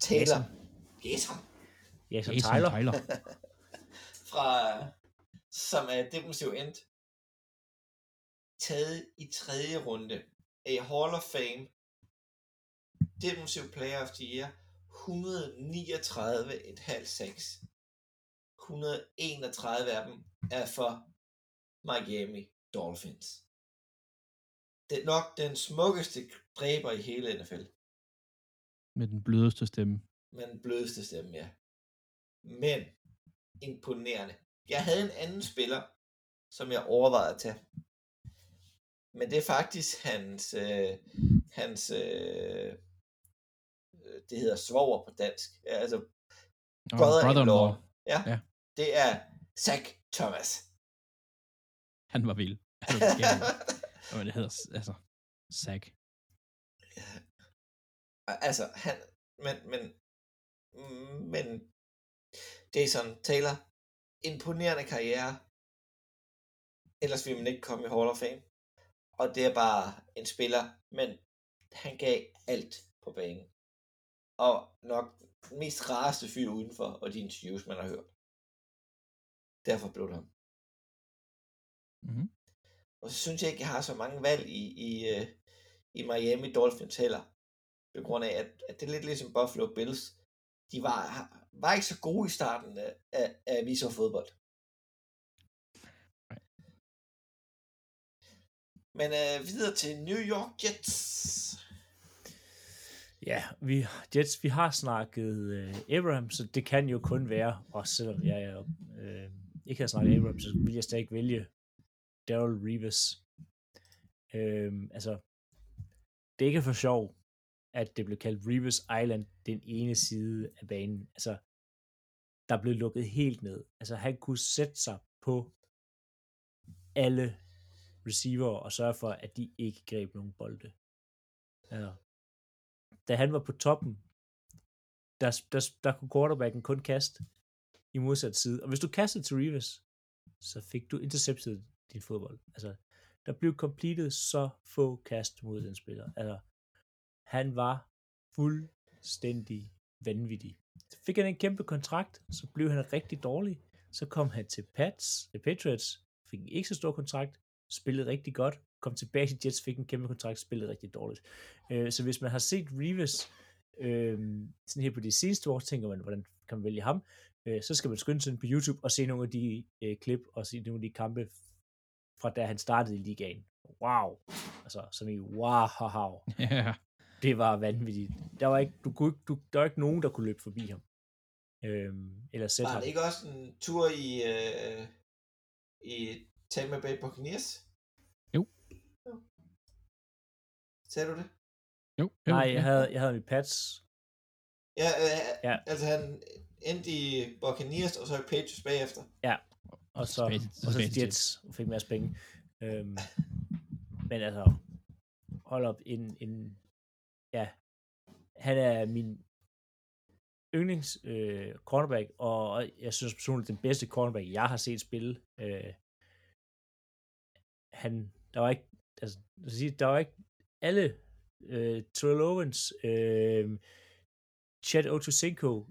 Taylor. Jason. Jason, Jason Tyler. Tyler. Fra, som er defensiv end. Taget i tredje runde af Hall of Fame. Defensive Player of the Year. 139,5 131 af dem er for Miami Dolphins. Det nok den smukkeste dræber i hele NFL. Med den blødeste stemme. Med den blødeste stemme, ja. Men imponerende. Jeg havde en anden spiller, som jeg overvejede at tage. Men det er faktisk hans, øh, hans øh, det hedder svoger på dansk. Ja, altså, Oh, brother-in-law. Ja, Ja. det er Zach Thomas. Han var vild. Han var Hvad det hedder, altså, Zach. altså, han, men, men, men, Jason Taylor, imponerende karriere, ellers ville man ikke komme i Hall of Fame. Og det er bare en spiller, men han gav alt på banen. Og nok den mest rareste fyr udenfor, og de interviews, man har hørt. Derfor blev det ham. Mm-hmm. Og så synes jeg ikke, jeg har så mange valg i, i, øh, i Miami Dolphins heller. På grund af, at, at det er lidt ligesom Buffalo Bills. De var, var ikke så gode i starten af, af, af vi så fodbold. Men øh, videre til New York Jets. Ja, vi, Jets, vi har snakket øh, Abraham, så det kan jo kun være, også selvom jeg øh, ikke har snakket Abraham, så vil jeg stadig vælge Daryl Reeves. Øhm, altså, det er ikke for sjov, at det blev kaldt Reeves Island, den ene side af banen. Altså, der blev lukket helt ned. Altså, han kunne sætte sig på alle receiver og sørge for, at de ikke greb nogen bolde. Altså, Da han var på toppen, der, der, der kunne quarterbacken kun kaste i modsat side. Og hvis du kastede til Reeves, så fik du interceptet din fodbold. Altså, der blev completed så få kast mod den spiller. Altså, han var fuldstændig vanvittig. Så fik han en kæmpe kontrakt, så blev han rigtig dårlig. Så kom han til Pats, til Patriots, fik en ikke så stor kontrakt, spillede rigtig godt, kom tilbage til Jets, fik en kæmpe kontrakt, spillede rigtig dårligt. Øh, så hvis man har set Reeves øh, sådan her på de seneste år, tænker man, hvordan kan man vælge ham? Øh, så skal man skynde sig på YouTube og se nogle af de øh, klip og se nogle af de kampe fra da han startede i ligaen. Wow! Altså, som i wow! Ja. Det var vanvittigt. Der var ikke, du kunne du, der var ikke nogen, der kunne løbe forbi ham. Øhm, eller sætte Var ham. det ikke også en tur i, øh, i Tampa Bay Buccaneers? Jo. jo. Sagde du det? Jo, jo, Nej, ja. jeg havde, jeg havde mit Pats. Ja, øh, Ja. altså han endte i Buccaneers, og så i Patriots bagefter. Og så, Tilbage til- og så til Jets, og fik en masse penge. Øhm, men altså, hold op, en, en, ja, han er min yndlings øh, cornerback, og jeg synes personligt, den bedste cornerback, jeg har set spille. Øh, han, der var ikke, altså, sige, der var ikke alle, øh, Terrell Owens, øh, Chad Ochocinco,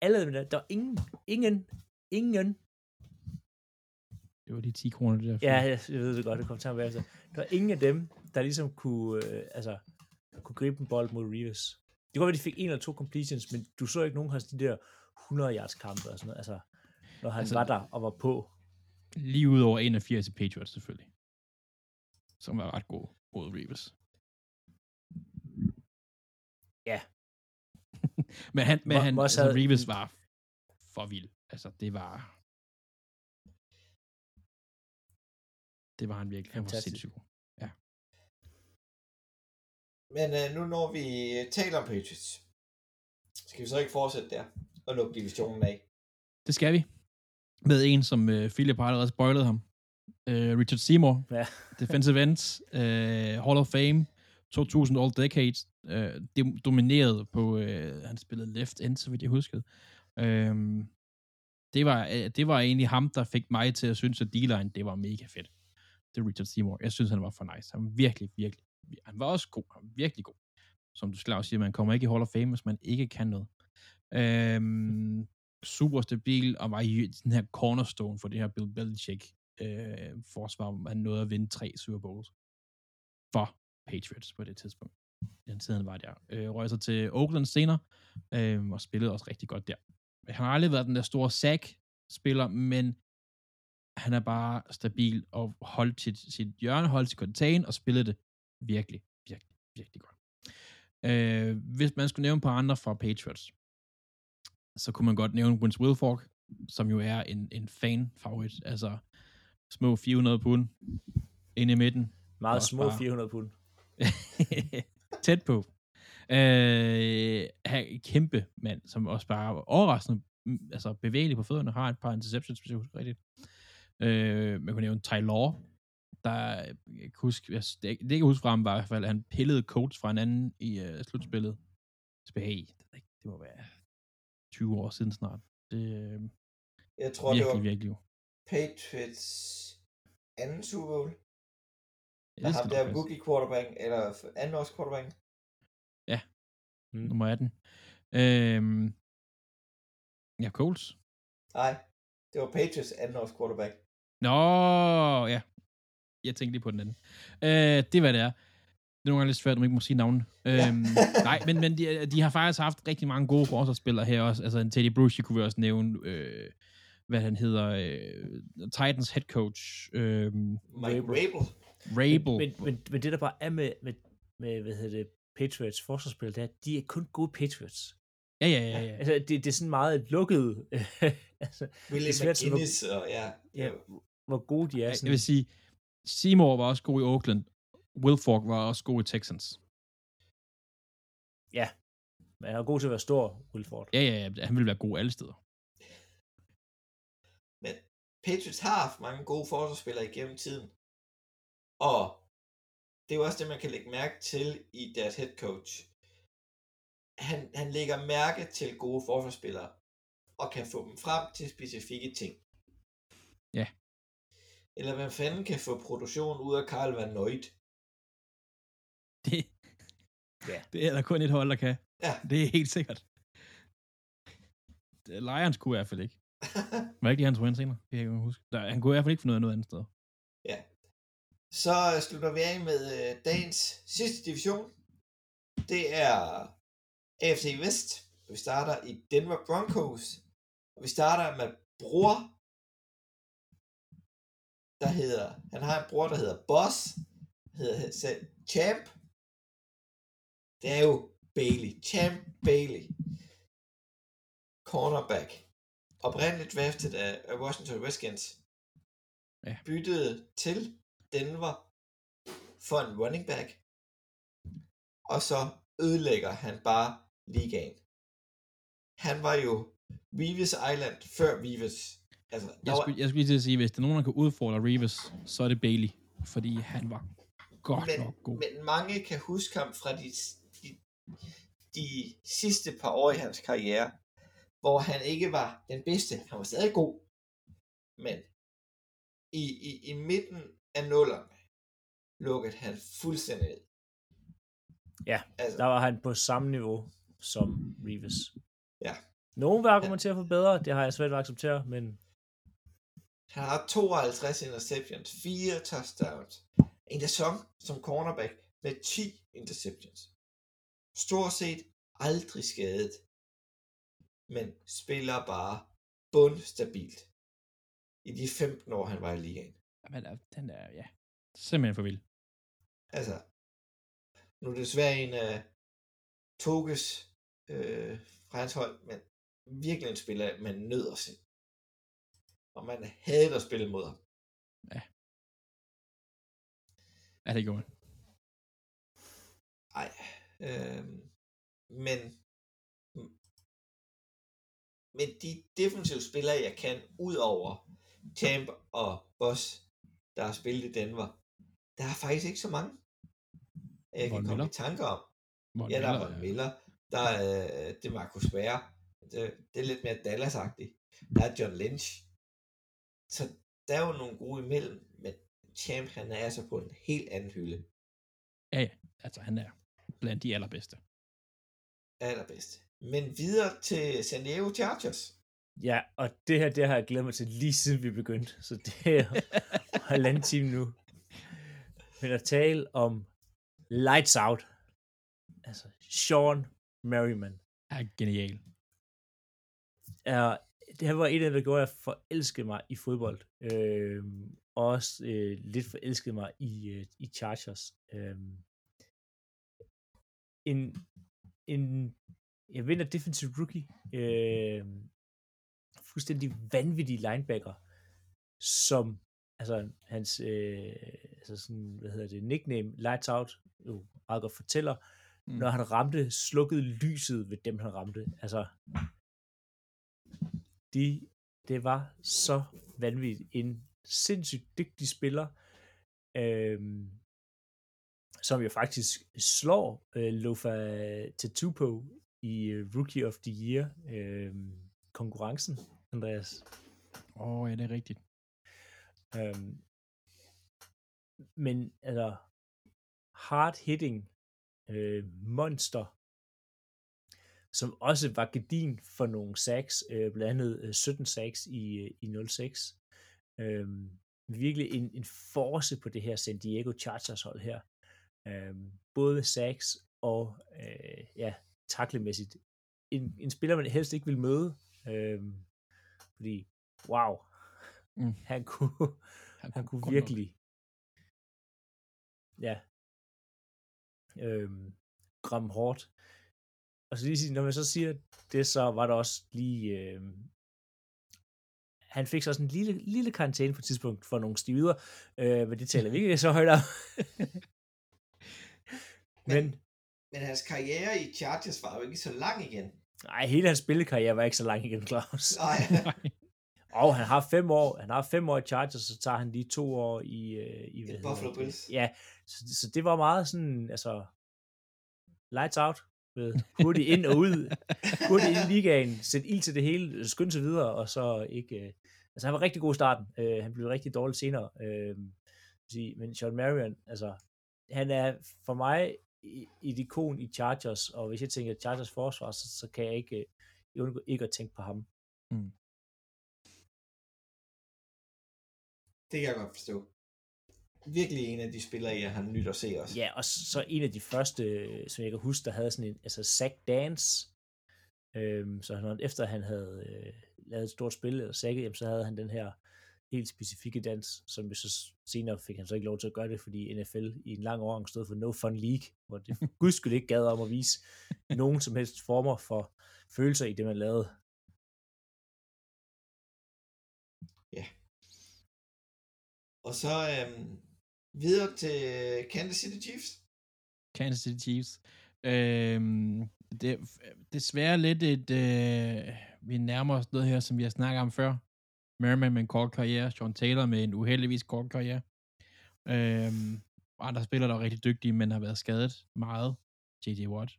alle dem der, der var ingen, ingen ingen, Det var de 10 kroner, det der. ja, jeg, jeg ved det godt, det kom til at være Der var ingen af dem, der ligesom kunne, øh, altså, kunne gribe en bold mod Reeves. Det kunne være, de fik en eller to completions, men du så ikke nogen af de der 100 yards kampe og sådan noget. Altså, når han Altså- altså, var der og var på. Lige ud over 81 til Patriots, selvfølgelig. Som var ret god mod Reeves. Ja. men han, men Mo- han Moss altså, havde- Reeves var for vild. Altså, det var... Det var han virkelig. Han var sindssygt god. Men øh, nu når vi øh, taler om Patriots, skal vi så ikke fortsætte der og lukke divisionen af? Det skal vi. Med en, som øh, Philip har allerede spoilet ham. Øh, Richard Seymour. Ja. Defensive end. Øh, Hall of Fame. 2000 All Decades. Øh, det domineret på, øh, han spillede left end, så vidt jeg huskede. Øh, det, var, øh, det var egentlig ham, der fik mig til at synes, at D-line, det var mega fedt. Det er Richard Seymour. Jeg synes, han var for nice. Han var virkelig, virkelig, han var også god. Han var virkelig god. Som du skal siger, man kommer ikke i Hall of Fame, hvis man ikke kan noget. Øhm, super stabil, og var i den her cornerstone for det her Bill Belichick øh, forsvar, hvor han nåede at vinde tre Super Bowls for Patriots på det tidspunkt. Den tid, han var der. Øh, røg sig til Oakland senere, øh, og spillede også rigtig godt der. Han har aldrig været den der store sack-spiller, men han er bare stabil og holdt sit, sit hjørne, holdt sit contain og spillede det virkelig, virkelig, virkelig godt. Øh, hvis man skulle nævne par andre fra Patriots, så kunne man godt nævne Vince Wilfork, som jo er en, en fan-favorit. Altså små 400 pund inde i midten. Meget små bare- 400 pund. Tæt på. Øh, en kæmpe mand, som også bare er overraskende mm, altså bevægelig på fødderne, har et par interceptions, hvis jeg husker rigtigt. Øh, man kunne nævne Ty Law, der, jeg kan huske, jeg, det, det jeg kan huske fra ham var i hvert fald, at han pillede coach fra en anden i uh, slutspillet. Tilbage det, jeg det må være 20 år siden snart. Det er Jeg tror, det virkelig, var virkelig. Patriots anden Super Bowl. Ja, Der det ham der rookie quarterback, eller anden års quarterback. Mm. Nummer 18. Øhm, ja, Coles. Nej, det var Patriots anden års quarterback. Nå, ja. Jeg tænkte lige på den anden. Øh, det er, hvad det er. Det er nogle gange lidt svært, at man ikke må sige navne. Ja. Øhm, nej, men, men de, de har faktisk haft rigtig mange gode forsvarsspillere her også. Altså en Teddy Bruce, kunne vi også nævne, øh, hvad han hedder, øh, Titans head coach, øh, Mike Rabel. Rabel. Men, men, men det der bare er med, med, med hvad hedder det, Patriots forsvarsspil, det er, at de er kun gode Patriots. Ja, ja, ja. ja. Altså, det, det er sådan meget lukket, altså, William er svært, så hvor- McGinnis, og ja. ja, hvor gode de er. Jeg Sådan, vil sige, Seymour var også god i Oakland. Wilfork var også god i Texans. men han er god til at være stor, Wilford. Ja, ja, ja. Han ville være god alle steder. Men Patriots har haft mange gode forsvarsspillere igennem tiden. Og det er jo også det, man kan lægge mærke til i deres head coach. Han, han lægger mærke til gode forsvarsspillere, og kan få dem frem til specifikke ting. Ja. Eller hvad fanden kan få produktion ud af Karl Van Noit. Det, Ja. det er der kun et hold, der kan. Ja. Det er helt sikkert. Lions kunne i hvert fald ikke. Var ikke det, han tog ind senere? Det kan jeg ikke huske. Der, han kunne i hvert fald ikke få noget noget andet sted. Så slutter vi af med øh, dagens sidste division. Det er AFC Vest. Vi starter i Denver Broncos. Og vi starter med bror, der hedder, han har en bror, der hedder Boss, hedder selv Champ. Det er jo Bailey, Champ Bailey. Cornerback. Oprindeligt draftet af af Washington Redskins. Ja. Byttede til Denver for en running back. Og så ødelægger han bare ligaen. Han var jo Reeves Island før Reeves. Altså, Jeg var, skulle, jeg skulle lige til at sige, hvis der er nogen, der kan udfordre Reeves, så er det Bailey. Fordi han var godt men, nok god. men mange kan huske ham fra de, de, de sidste par år i hans karriere, hvor han ikke var den bedste. Han var stadig god, men i, i, i midten af nullerne lukkede han fuldstændig ned. Ja, altså, Der var han på samme niveau som Reeves. Nogen vil argumentere for bedre, det har jeg svært ved at acceptere, men Han har 52 interceptions, 4 touchdowns. En sæson som cornerback med 10 interceptions. Stort set aldrig skadet. Men spiller bare bundstabilt. I de 15 år, han var i ligaen. Men øh, den er, ja, simpelthen for vild. Altså, nu er det desværre en af Toges øh, fra hans hold, men virkelig en spiller, man nød at se. Og man havde at spille mod ham. Ja, det gjorde han. Ej, øh, men men de defensive spillere, jeg kan, ud over Champ og Boss, der har spillet i Denver, der er faktisk ikke så mange. Jeg Von kan komme Miller? i tanker om. Von Ja, der er Von Miller. Der er, øh, det er Marcus Ware. Det, det er lidt mere Dallas-agtigt. Der er John Lynch. Så der er jo nogle gode imellem, men Champ, han er altså på en helt anden hylde. Ja, ja. Altså, han er blandt de allerbedste. Allerbedst. Men videre til San Diego Chargers. ja, og det her, det har jeg glædet mig til lige siden vi begyndte, så det er halvanden time nu. Men at tale om Lights Out, altså Sean Merriman, Er genial. er, det her var en af dem, der gjorde, at jeg forelskede mig i fodbold. Øh, og også øh, lidt forelskede mig i, øh, i Chargers. Øh, en, en, jeg vinder defensive rookie. Øh, fuldstændig vanvittig linebacker, som, altså hans, øh, altså sådan, hvad hedder det, nickname, Lights Out, jo meget godt fortæller, Mm. når han ramte, slukkede lyset ved dem, han ramte. Altså, de, det var så vanvittigt. En sindssygt dygtig spiller, øhm, som jo faktisk slår øh, Lofa Tetupo i øh, Rookie of the Year øhm, konkurrencen, Andreas. Åh, oh, ja, det er rigtigt. Øhm, men altså, hard hitting øh, monster, som også var gedin for nogle sacks, øh, blandt andet øh, 17 sacks i, øh, i 06. Øhm, virkelig en, en force på det her San Diego Chargers hold her. Øhm, både sacks og øh, ja, taklemæssigt. En, en spiller, man helst ikke vil møde. Øhm, fordi, wow, Mm. han kunne, han kunne godt nok. virkelig, ja, øhm, ramme hårdt. Og så lige sige, når man så siger det, så var der også lige, øhm, han fik så også en lille, lille karantæne på et tidspunkt for nogle stivider, øh, men det taler vi ikke så højt om. men, Men hans karriere i Chargers var jo ikke så lang igen. nej, hele hans spillekarriere var ikke så lang igen, Claus. Nej. Og han har fem år, han har fem år i Chargers, så tager han lige to år i, øh, i, hvad Buffalo? Bills. Ja, så, så det var meget sådan, altså, lights out, ved, hurtigt ind og ud, hurtigt ind i ligaen, sæt ild til det hele, skynde sig videre, og så ikke, øh, altså han var rigtig god i starten, øh, han blev rigtig dårlig senere, øh, sige, men Sean Marion, altså, han er for mig i- et ikon i Chargers, og hvis jeg tænker Chargers forsvar, så, så kan jeg ikke, øh, undgå ikke at tænke på ham. Det kan jeg godt forstå. Virkelig en af de spillere, jeg har nyt at se også. Ja, og så en af de første, som jeg kan huske, der havde sådan en, altså Zack Dance, øhm, så han, efter han havde øh, lavet et stort spil, eller sækket, jamen, så havde han den her helt specifikke dans, som jo så senere fik han så ikke lov til at gøre det, fordi NFL i en lang overgang stod for No Fun League, hvor det gudskyld ikke gad om at vise nogen som helst former for følelser i det, man lavede. Og så øhm, videre til Kansas City Chiefs. Kansas City Chiefs. Øhm, det er desværre lidt et, øh, vi nærmer os noget her, som vi har snakket om før. Merriman med en kort karriere, Sean Taylor med en uheldigvis kort karriere. Øhm, andre spillere, der er rigtig dygtige, men har været skadet meget. J.J. Watt.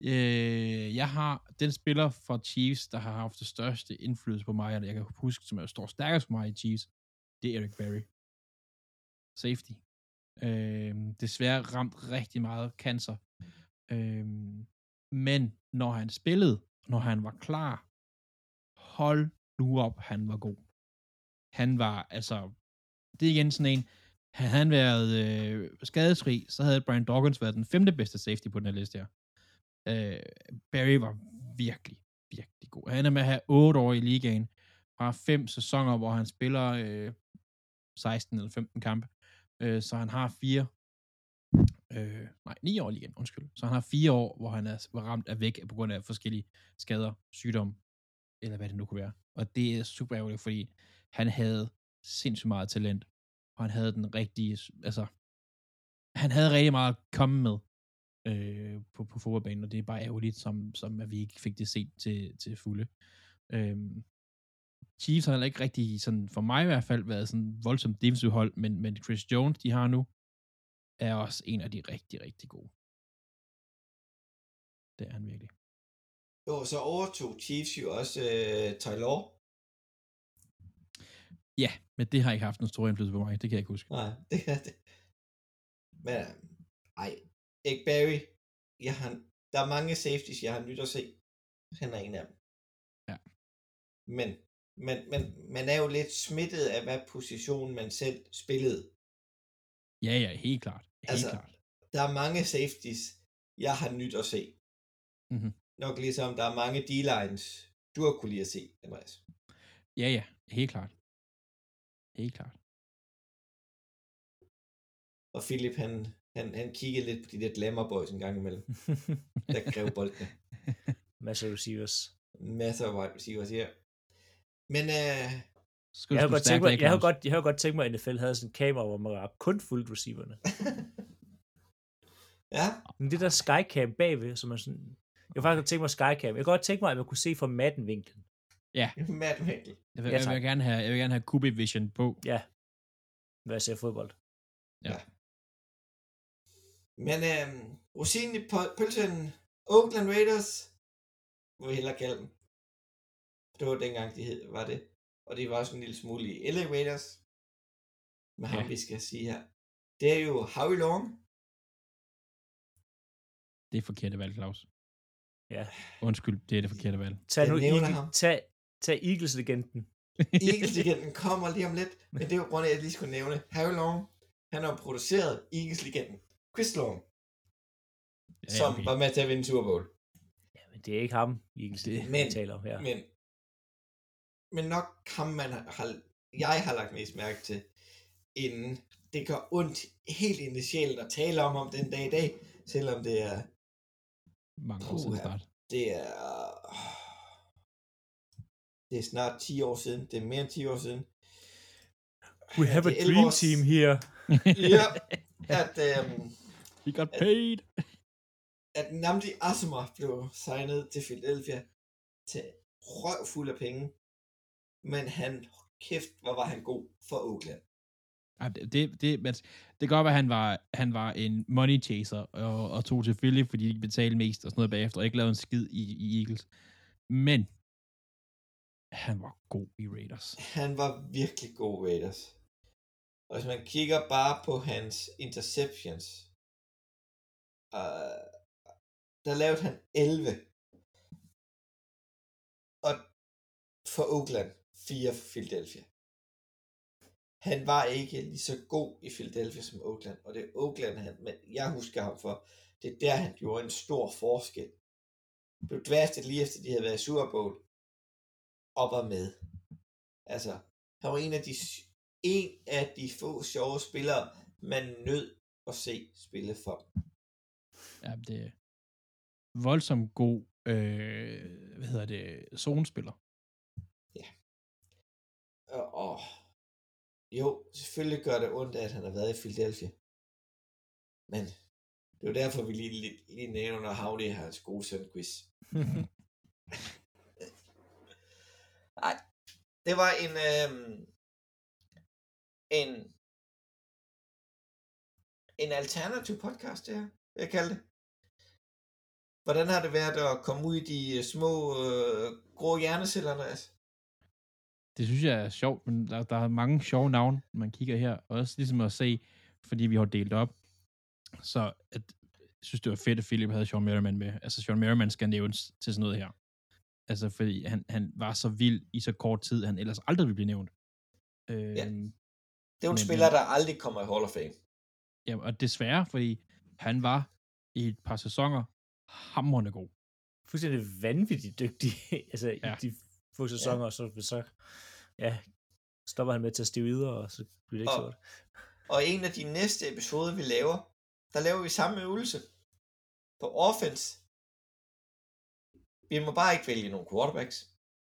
Øh, jeg har den spiller for Chiefs, der har haft det største indflydelse på mig, og jeg kan huske, som er står stærkest for mig i Chiefs, det er Eric Berry. Safety. Øh, desværre ramt rigtig meget cancer. Øh, men når han spillede, når han var klar, hold nu op, han var god. Han var, altså, det er igen sådan en, havde han været øh, skadesfri, så havde Brian Dawkins været den femte bedste safety på den her liste her. Øh, Barry var virkelig, virkelig god. Han er med at have 8 år i ligaen, fra fem sæsoner, hvor han spiller øh, 16 eller 15 kampe, øh, så han har fire, øh, nej, 9 år igen, undskyld. Så han har fire år, hvor han er ramt af væk på grund af forskellige skader, sygdom, eller hvad det nu kunne være. Og det er super ærgerligt, fordi han havde sindssygt meget talent, og han havde den rigtige, altså, han havde rigtig meget at komme med øh, på, på fodboldbanen, og det er bare ærgerligt, som, som at vi ikke fik det set til, til fulde. Øh, Chiefs har heller ikke rigtig, sådan, for mig i hvert fald, været sådan voldsomt defensive hold, men, men Chris Jones, de har nu, er også en af de rigtig, rigtig gode. Det er han virkelig. Jo, så overtog Chiefs jo også øh, Taylor. Ja, men det har ikke haft en stor indflydelse på mig, det kan jeg ikke huske. Nej, det er det. Men, ej, ikke Barry. Jeg har, der er mange safeties, jeg har nyt at se. Han er en af dem. Ja. Men, men, men man er jo lidt smittet af, hvad position man selv spillede. Ja, ja, helt klart. Helt Altså, klart. Der er mange safeties, jeg har nyt at se. Mhm. Nok ligesom der er mange D-lines, du har kunne lide at se, Andreas. Ja, ja, helt klart. Helt klart. Og Philip, han, han, han kiggede lidt på de der glamour boys en gang imellem, der grev boldene. Masser af receivers. Masser af wide receivers her. Men øh, Skal Jeg har, godt tænkt mig, jeg, har godt, jeg har godt tænkt mig, at NFL havde sådan en kamera, hvor man kun fuldt receiverne. ja, Men det der skycam bagved, som er sådan... Jeg har faktisk godt tænkt mig skycam. Jeg kan godt tænke mig, at man kunne se fra matten-vinklen. Matt Winkel. Jeg vil, Ja, jeg, vil gerne have, jeg vil gerne have Kubi Vision på. Ja. Hvad jeg ser fodbold. Men øh, rosinen i pø- pølsen, Oakland Raiders, må vi hellere kalde dem. Det var dengang, de hed, var det. Og det var også en lille smule i LA Raiders. Med ham, Ja. vi skal sige her. Det er jo Howie Long. Det er forkerte valg, Claus. Ja. Undskyld, det er det forkerte valg. Tag nu Eagle, ham. tag, tag Eagles-legenden. Eagles-legenden kommer lige om lidt, men det er jo grund af, at jeg lige skulle nævne. Howie Long, han har produceret Eagles-legenden. Chris Long, Ja, som okay. var med til at vinde Super Bowl. Ja, men det er ikke ham, Eagles, det, Men- taler om her. Men, men nok ham, man har, jeg har lagt mest mærke til, inden det gør ondt helt ind i sjælen at tale om om den dag i dag, selvom det er, Mange år siden snart. det er, det er snart 10 år siden, det er mere end 10 år siden. We have a Det 11 dream års- team here. Ja, at, øhm, He got paid. at Namdi Asma blev signet til Philadelphia til røvfuld af penge, men han, kæft, hvor var han god for Oakland. Ej, det, det, det, men det kan godt være, at han var, han var en money chaser og, og tog til Philly, fordi de betalte mest og sådan noget bagefter, og ikke lavede en skid i, i Eagles. Men han var god i Raiders. Han var virkelig god Raiders. Og hvis man kigger bare på hans interceptions, uh, der lavede han 11. Og for Oakland, 4 for Philadelphia. Han var ikke lige så god i Philadelphia som Oakland, og det er Oakland, han, men jeg husker ham for, det er der, han gjorde en stor forskel. Blev draftet lige efter, de havde været i Super Bowl, og var med. Altså, han var en af de, en af de få sjove spillere, man nød at se spille for. Ja, det er voldsomt god, øh, hvad hedder det, zonespiller. Og jo, selvfølgelig gør det ondt, at han har været i Philadelphia. Men det er jo derfor, vi lige, lige, lige nævner Havli har hans gode søn quiz. Nej, det var en, øhm, en, en alternativ podcast, det her, vil jeg kalde det. Hvordan har det været at komme ud i de øh, små øh, grå hjerneceller, Andreas? Det synes jeg er sjovt, men der, der er mange sjove navne, man kigger her. Også ligesom at se, fordi vi har delt op. Så at, jeg synes, det var fedt, at Philip havde Sean Merriman med. Altså, Sean Merriman skal nævnes til sådan noget her. Altså, fordi han, han var så vild i så kort tid, han ellers aldrig ville blive nævnt. Øh, Ja. Det er jo en Men, spiller, øh, der aldrig kommer i Hall of Fame. ja, og desværre, fordi han var i et par sæsoner hamrende god. Fuldstændig vanvittigt dygtig. altså. Ja. i de få sæsoner, ja. så, så ja, stopper han med at tage steroider, og så bliver det ikke Og- så godt. Og en af de næste episoder, vi laver, der laver vi samme øvelse på offense. Vi må bare ikke vælge nogle quarterbacks.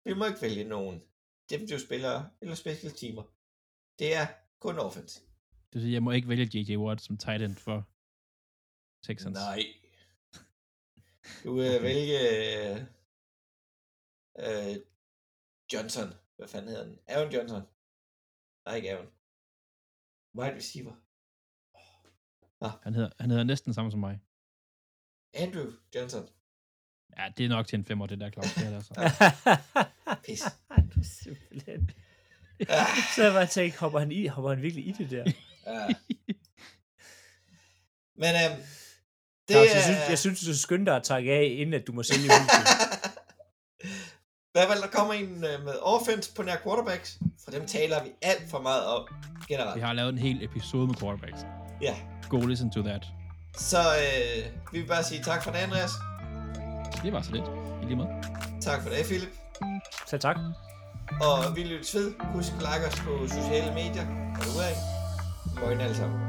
Vi må ikke vælge nogen defensive spillere eller special teamer. Det er kun offense. Det vil jeg må ikke vælge J.J. Watt som tight end for Texans. Nej. Du vil okay. vælge øh, Johnson. Hvad fanden hedder den? Aaron Johnson. Nej, ikke Aaron. Wide receiver. Han hedder, han hedder næsten samme som mig. Andrew Johnson. Ja, det er nok til en femmer, det der, Claus. Det er det altså. Pis. du er simpelthen... Ah, Så jeg bare tænkt, hopper han, i, hopper han virkelig i det der? ja. Men øhm, Det, det Claus, er... jeg, synes, jeg synes, du skal skynde dig at takke af, inden at du må sælge huset. Hvad vel, der kommer en øh, med offense på nær quarterbacks, for dem taler vi alt for meget om Vi generelt. har lavet en hel episode med quarterbacks. Ja. Go listen to that. Så øh, vi vil bare sige tak for det, Andreas. Det var så lidt. I lige måde. Tak for det, Philip. Så tak. Og vi lyttes ved. Husk at like os på sociale medier. Og du er Moin alle sammen.